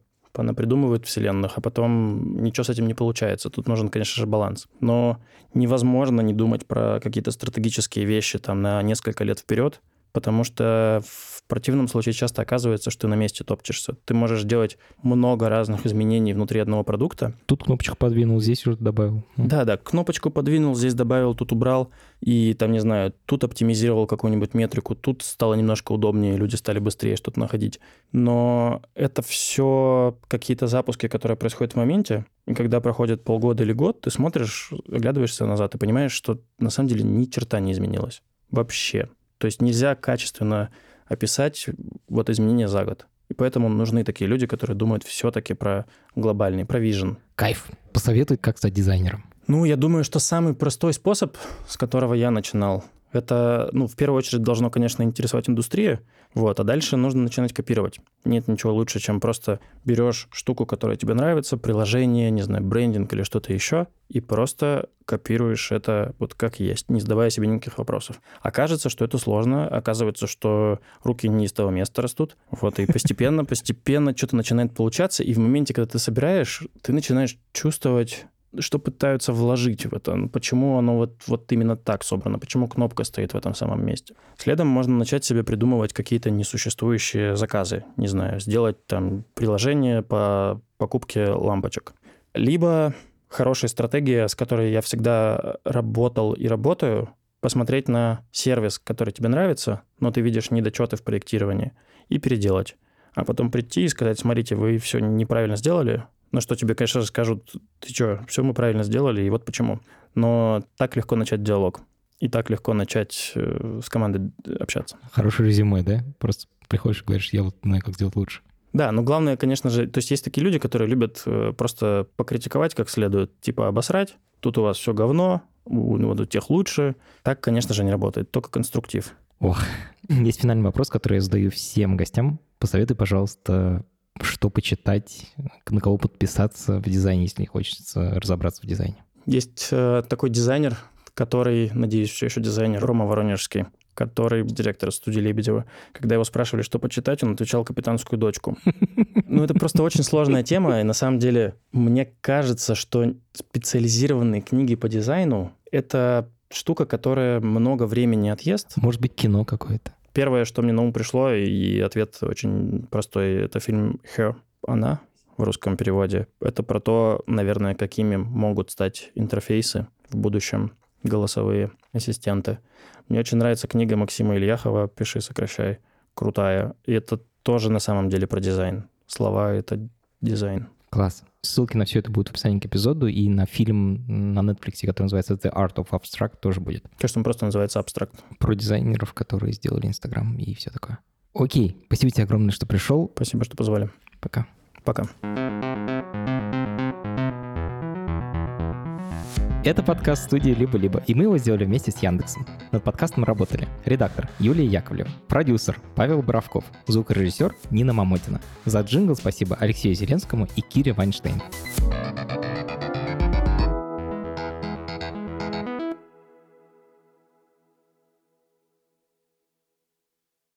придумывают вселенных, а потом ничего с этим не получается. Тут нужен, конечно же, баланс. Но невозможно не думать про какие-то стратегические вещи там на несколько лет вперед, потому что в противном случае часто оказывается, что ты на месте топчешься. Ты можешь делать много разных изменений внутри одного продукта. Тут кнопочку подвинул, здесь уже добавил. Да-да, кнопочку подвинул, здесь добавил, тут убрал, и там, не знаю, тут оптимизировал какую-нибудь метрику, тут стало немножко удобнее, люди стали быстрее что-то находить. Но это все какие-то запуски, которые происходят в моменте, и когда проходит полгода или год, ты смотришь, оглядываешься назад и понимаешь, что на самом деле ни черта не изменилось. Вообще. То есть нельзя качественно описать вот изменения за год. И поэтому нужны такие люди, которые думают все-таки про глобальный, про вижен. Кайф. Посоветуй, как стать дизайнером. Ну, я думаю, что самый простой способ, с которого я начинал, это, ну, в первую очередь должно, конечно, интересовать индустрия, вот, а дальше нужно начинать копировать. Нет ничего лучше, чем просто берешь штуку, которая тебе нравится, приложение, не знаю, брендинг или что-то еще, и просто копируешь это вот как есть, не задавая себе никаких вопросов. Окажется, что это сложно, оказывается, что руки не из того места растут, вот, и постепенно, постепенно что-то начинает получаться, и в моменте, когда ты собираешь, ты начинаешь чувствовать что пытаются вложить в это, почему оно вот, вот именно так собрано, почему кнопка стоит в этом самом месте. Следом можно начать себе придумывать какие-то несуществующие заказы, не знаю, сделать там приложение по покупке лампочек. Либо хорошая стратегия, с которой я всегда работал и работаю, посмотреть на сервис, который тебе нравится, но ты видишь недочеты в проектировании, и переделать. А потом прийти и сказать, смотрите, вы все неправильно сделали, на что тебе, конечно скажут, ты что, все мы правильно сделали, и вот почему. Но так легко начать диалог. И так легко начать э, с командой общаться. Хорошее резюме, да? Просто приходишь и говоришь, я вот знаю, как сделать лучше. Да, но главное, конечно же, то есть есть такие люди, которые любят э, просто покритиковать как следует, типа обосрать, тут у вас все говно, у, вот у тех лучше. Так, конечно же, не работает, только конструктив. Ох, <laughs> есть финальный вопрос, который я задаю всем гостям. Посоветуй, пожалуйста, что почитать, на кого подписаться в дизайне, если хочется разобраться в дизайне. Есть э, такой дизайнер, который, надеюсь, все еще дизайнер, Рома Воронежский, который директор студии Лебедева. Когда его спрашивали, что почитать, он отвечал «Капитанскую дочку». <laughs> Ну, это просто очень сложная тема, и на самом деле мне кажется, что специализированные книги по дизайну — это штука, которая много времени отъест. Может быть, кино какое-то. Первое, что мне на ум пришло, и ответ очень простой, это фильм «Her», «Она» в русском переводе. Это про то, наверное, какими могут стать интерфейсы в будущем, голосовые ассистенты. Мне очень нравится книга Максима Ильяхова «Пиши, сокращай». Крутая. И это тоже на самом деле про дизайн. Слова — это дизайн. Класс. Ссылки на все это будут в описании к эпизоду, и на фильм на Netflix, который называется The Art of Abstract, тоже будет. Кажется, он просто называется Abstract. Про дизайнеров, которые сделали Инстаграм и все такое. Окей, спасибо тебе огромное, что пришел. Спасибо, что позвали. Пока. Пока. Это подкаст студии «Либо-либо», и мы его сделали вместе с Яндексом. Над подкастом работали редактор Юлия Яковлева, продюсер Павел Боровков, звукорежиссер Нина Мамотина. За джингл спасибо Алексею Зеленскому и Кире Вайнштейн.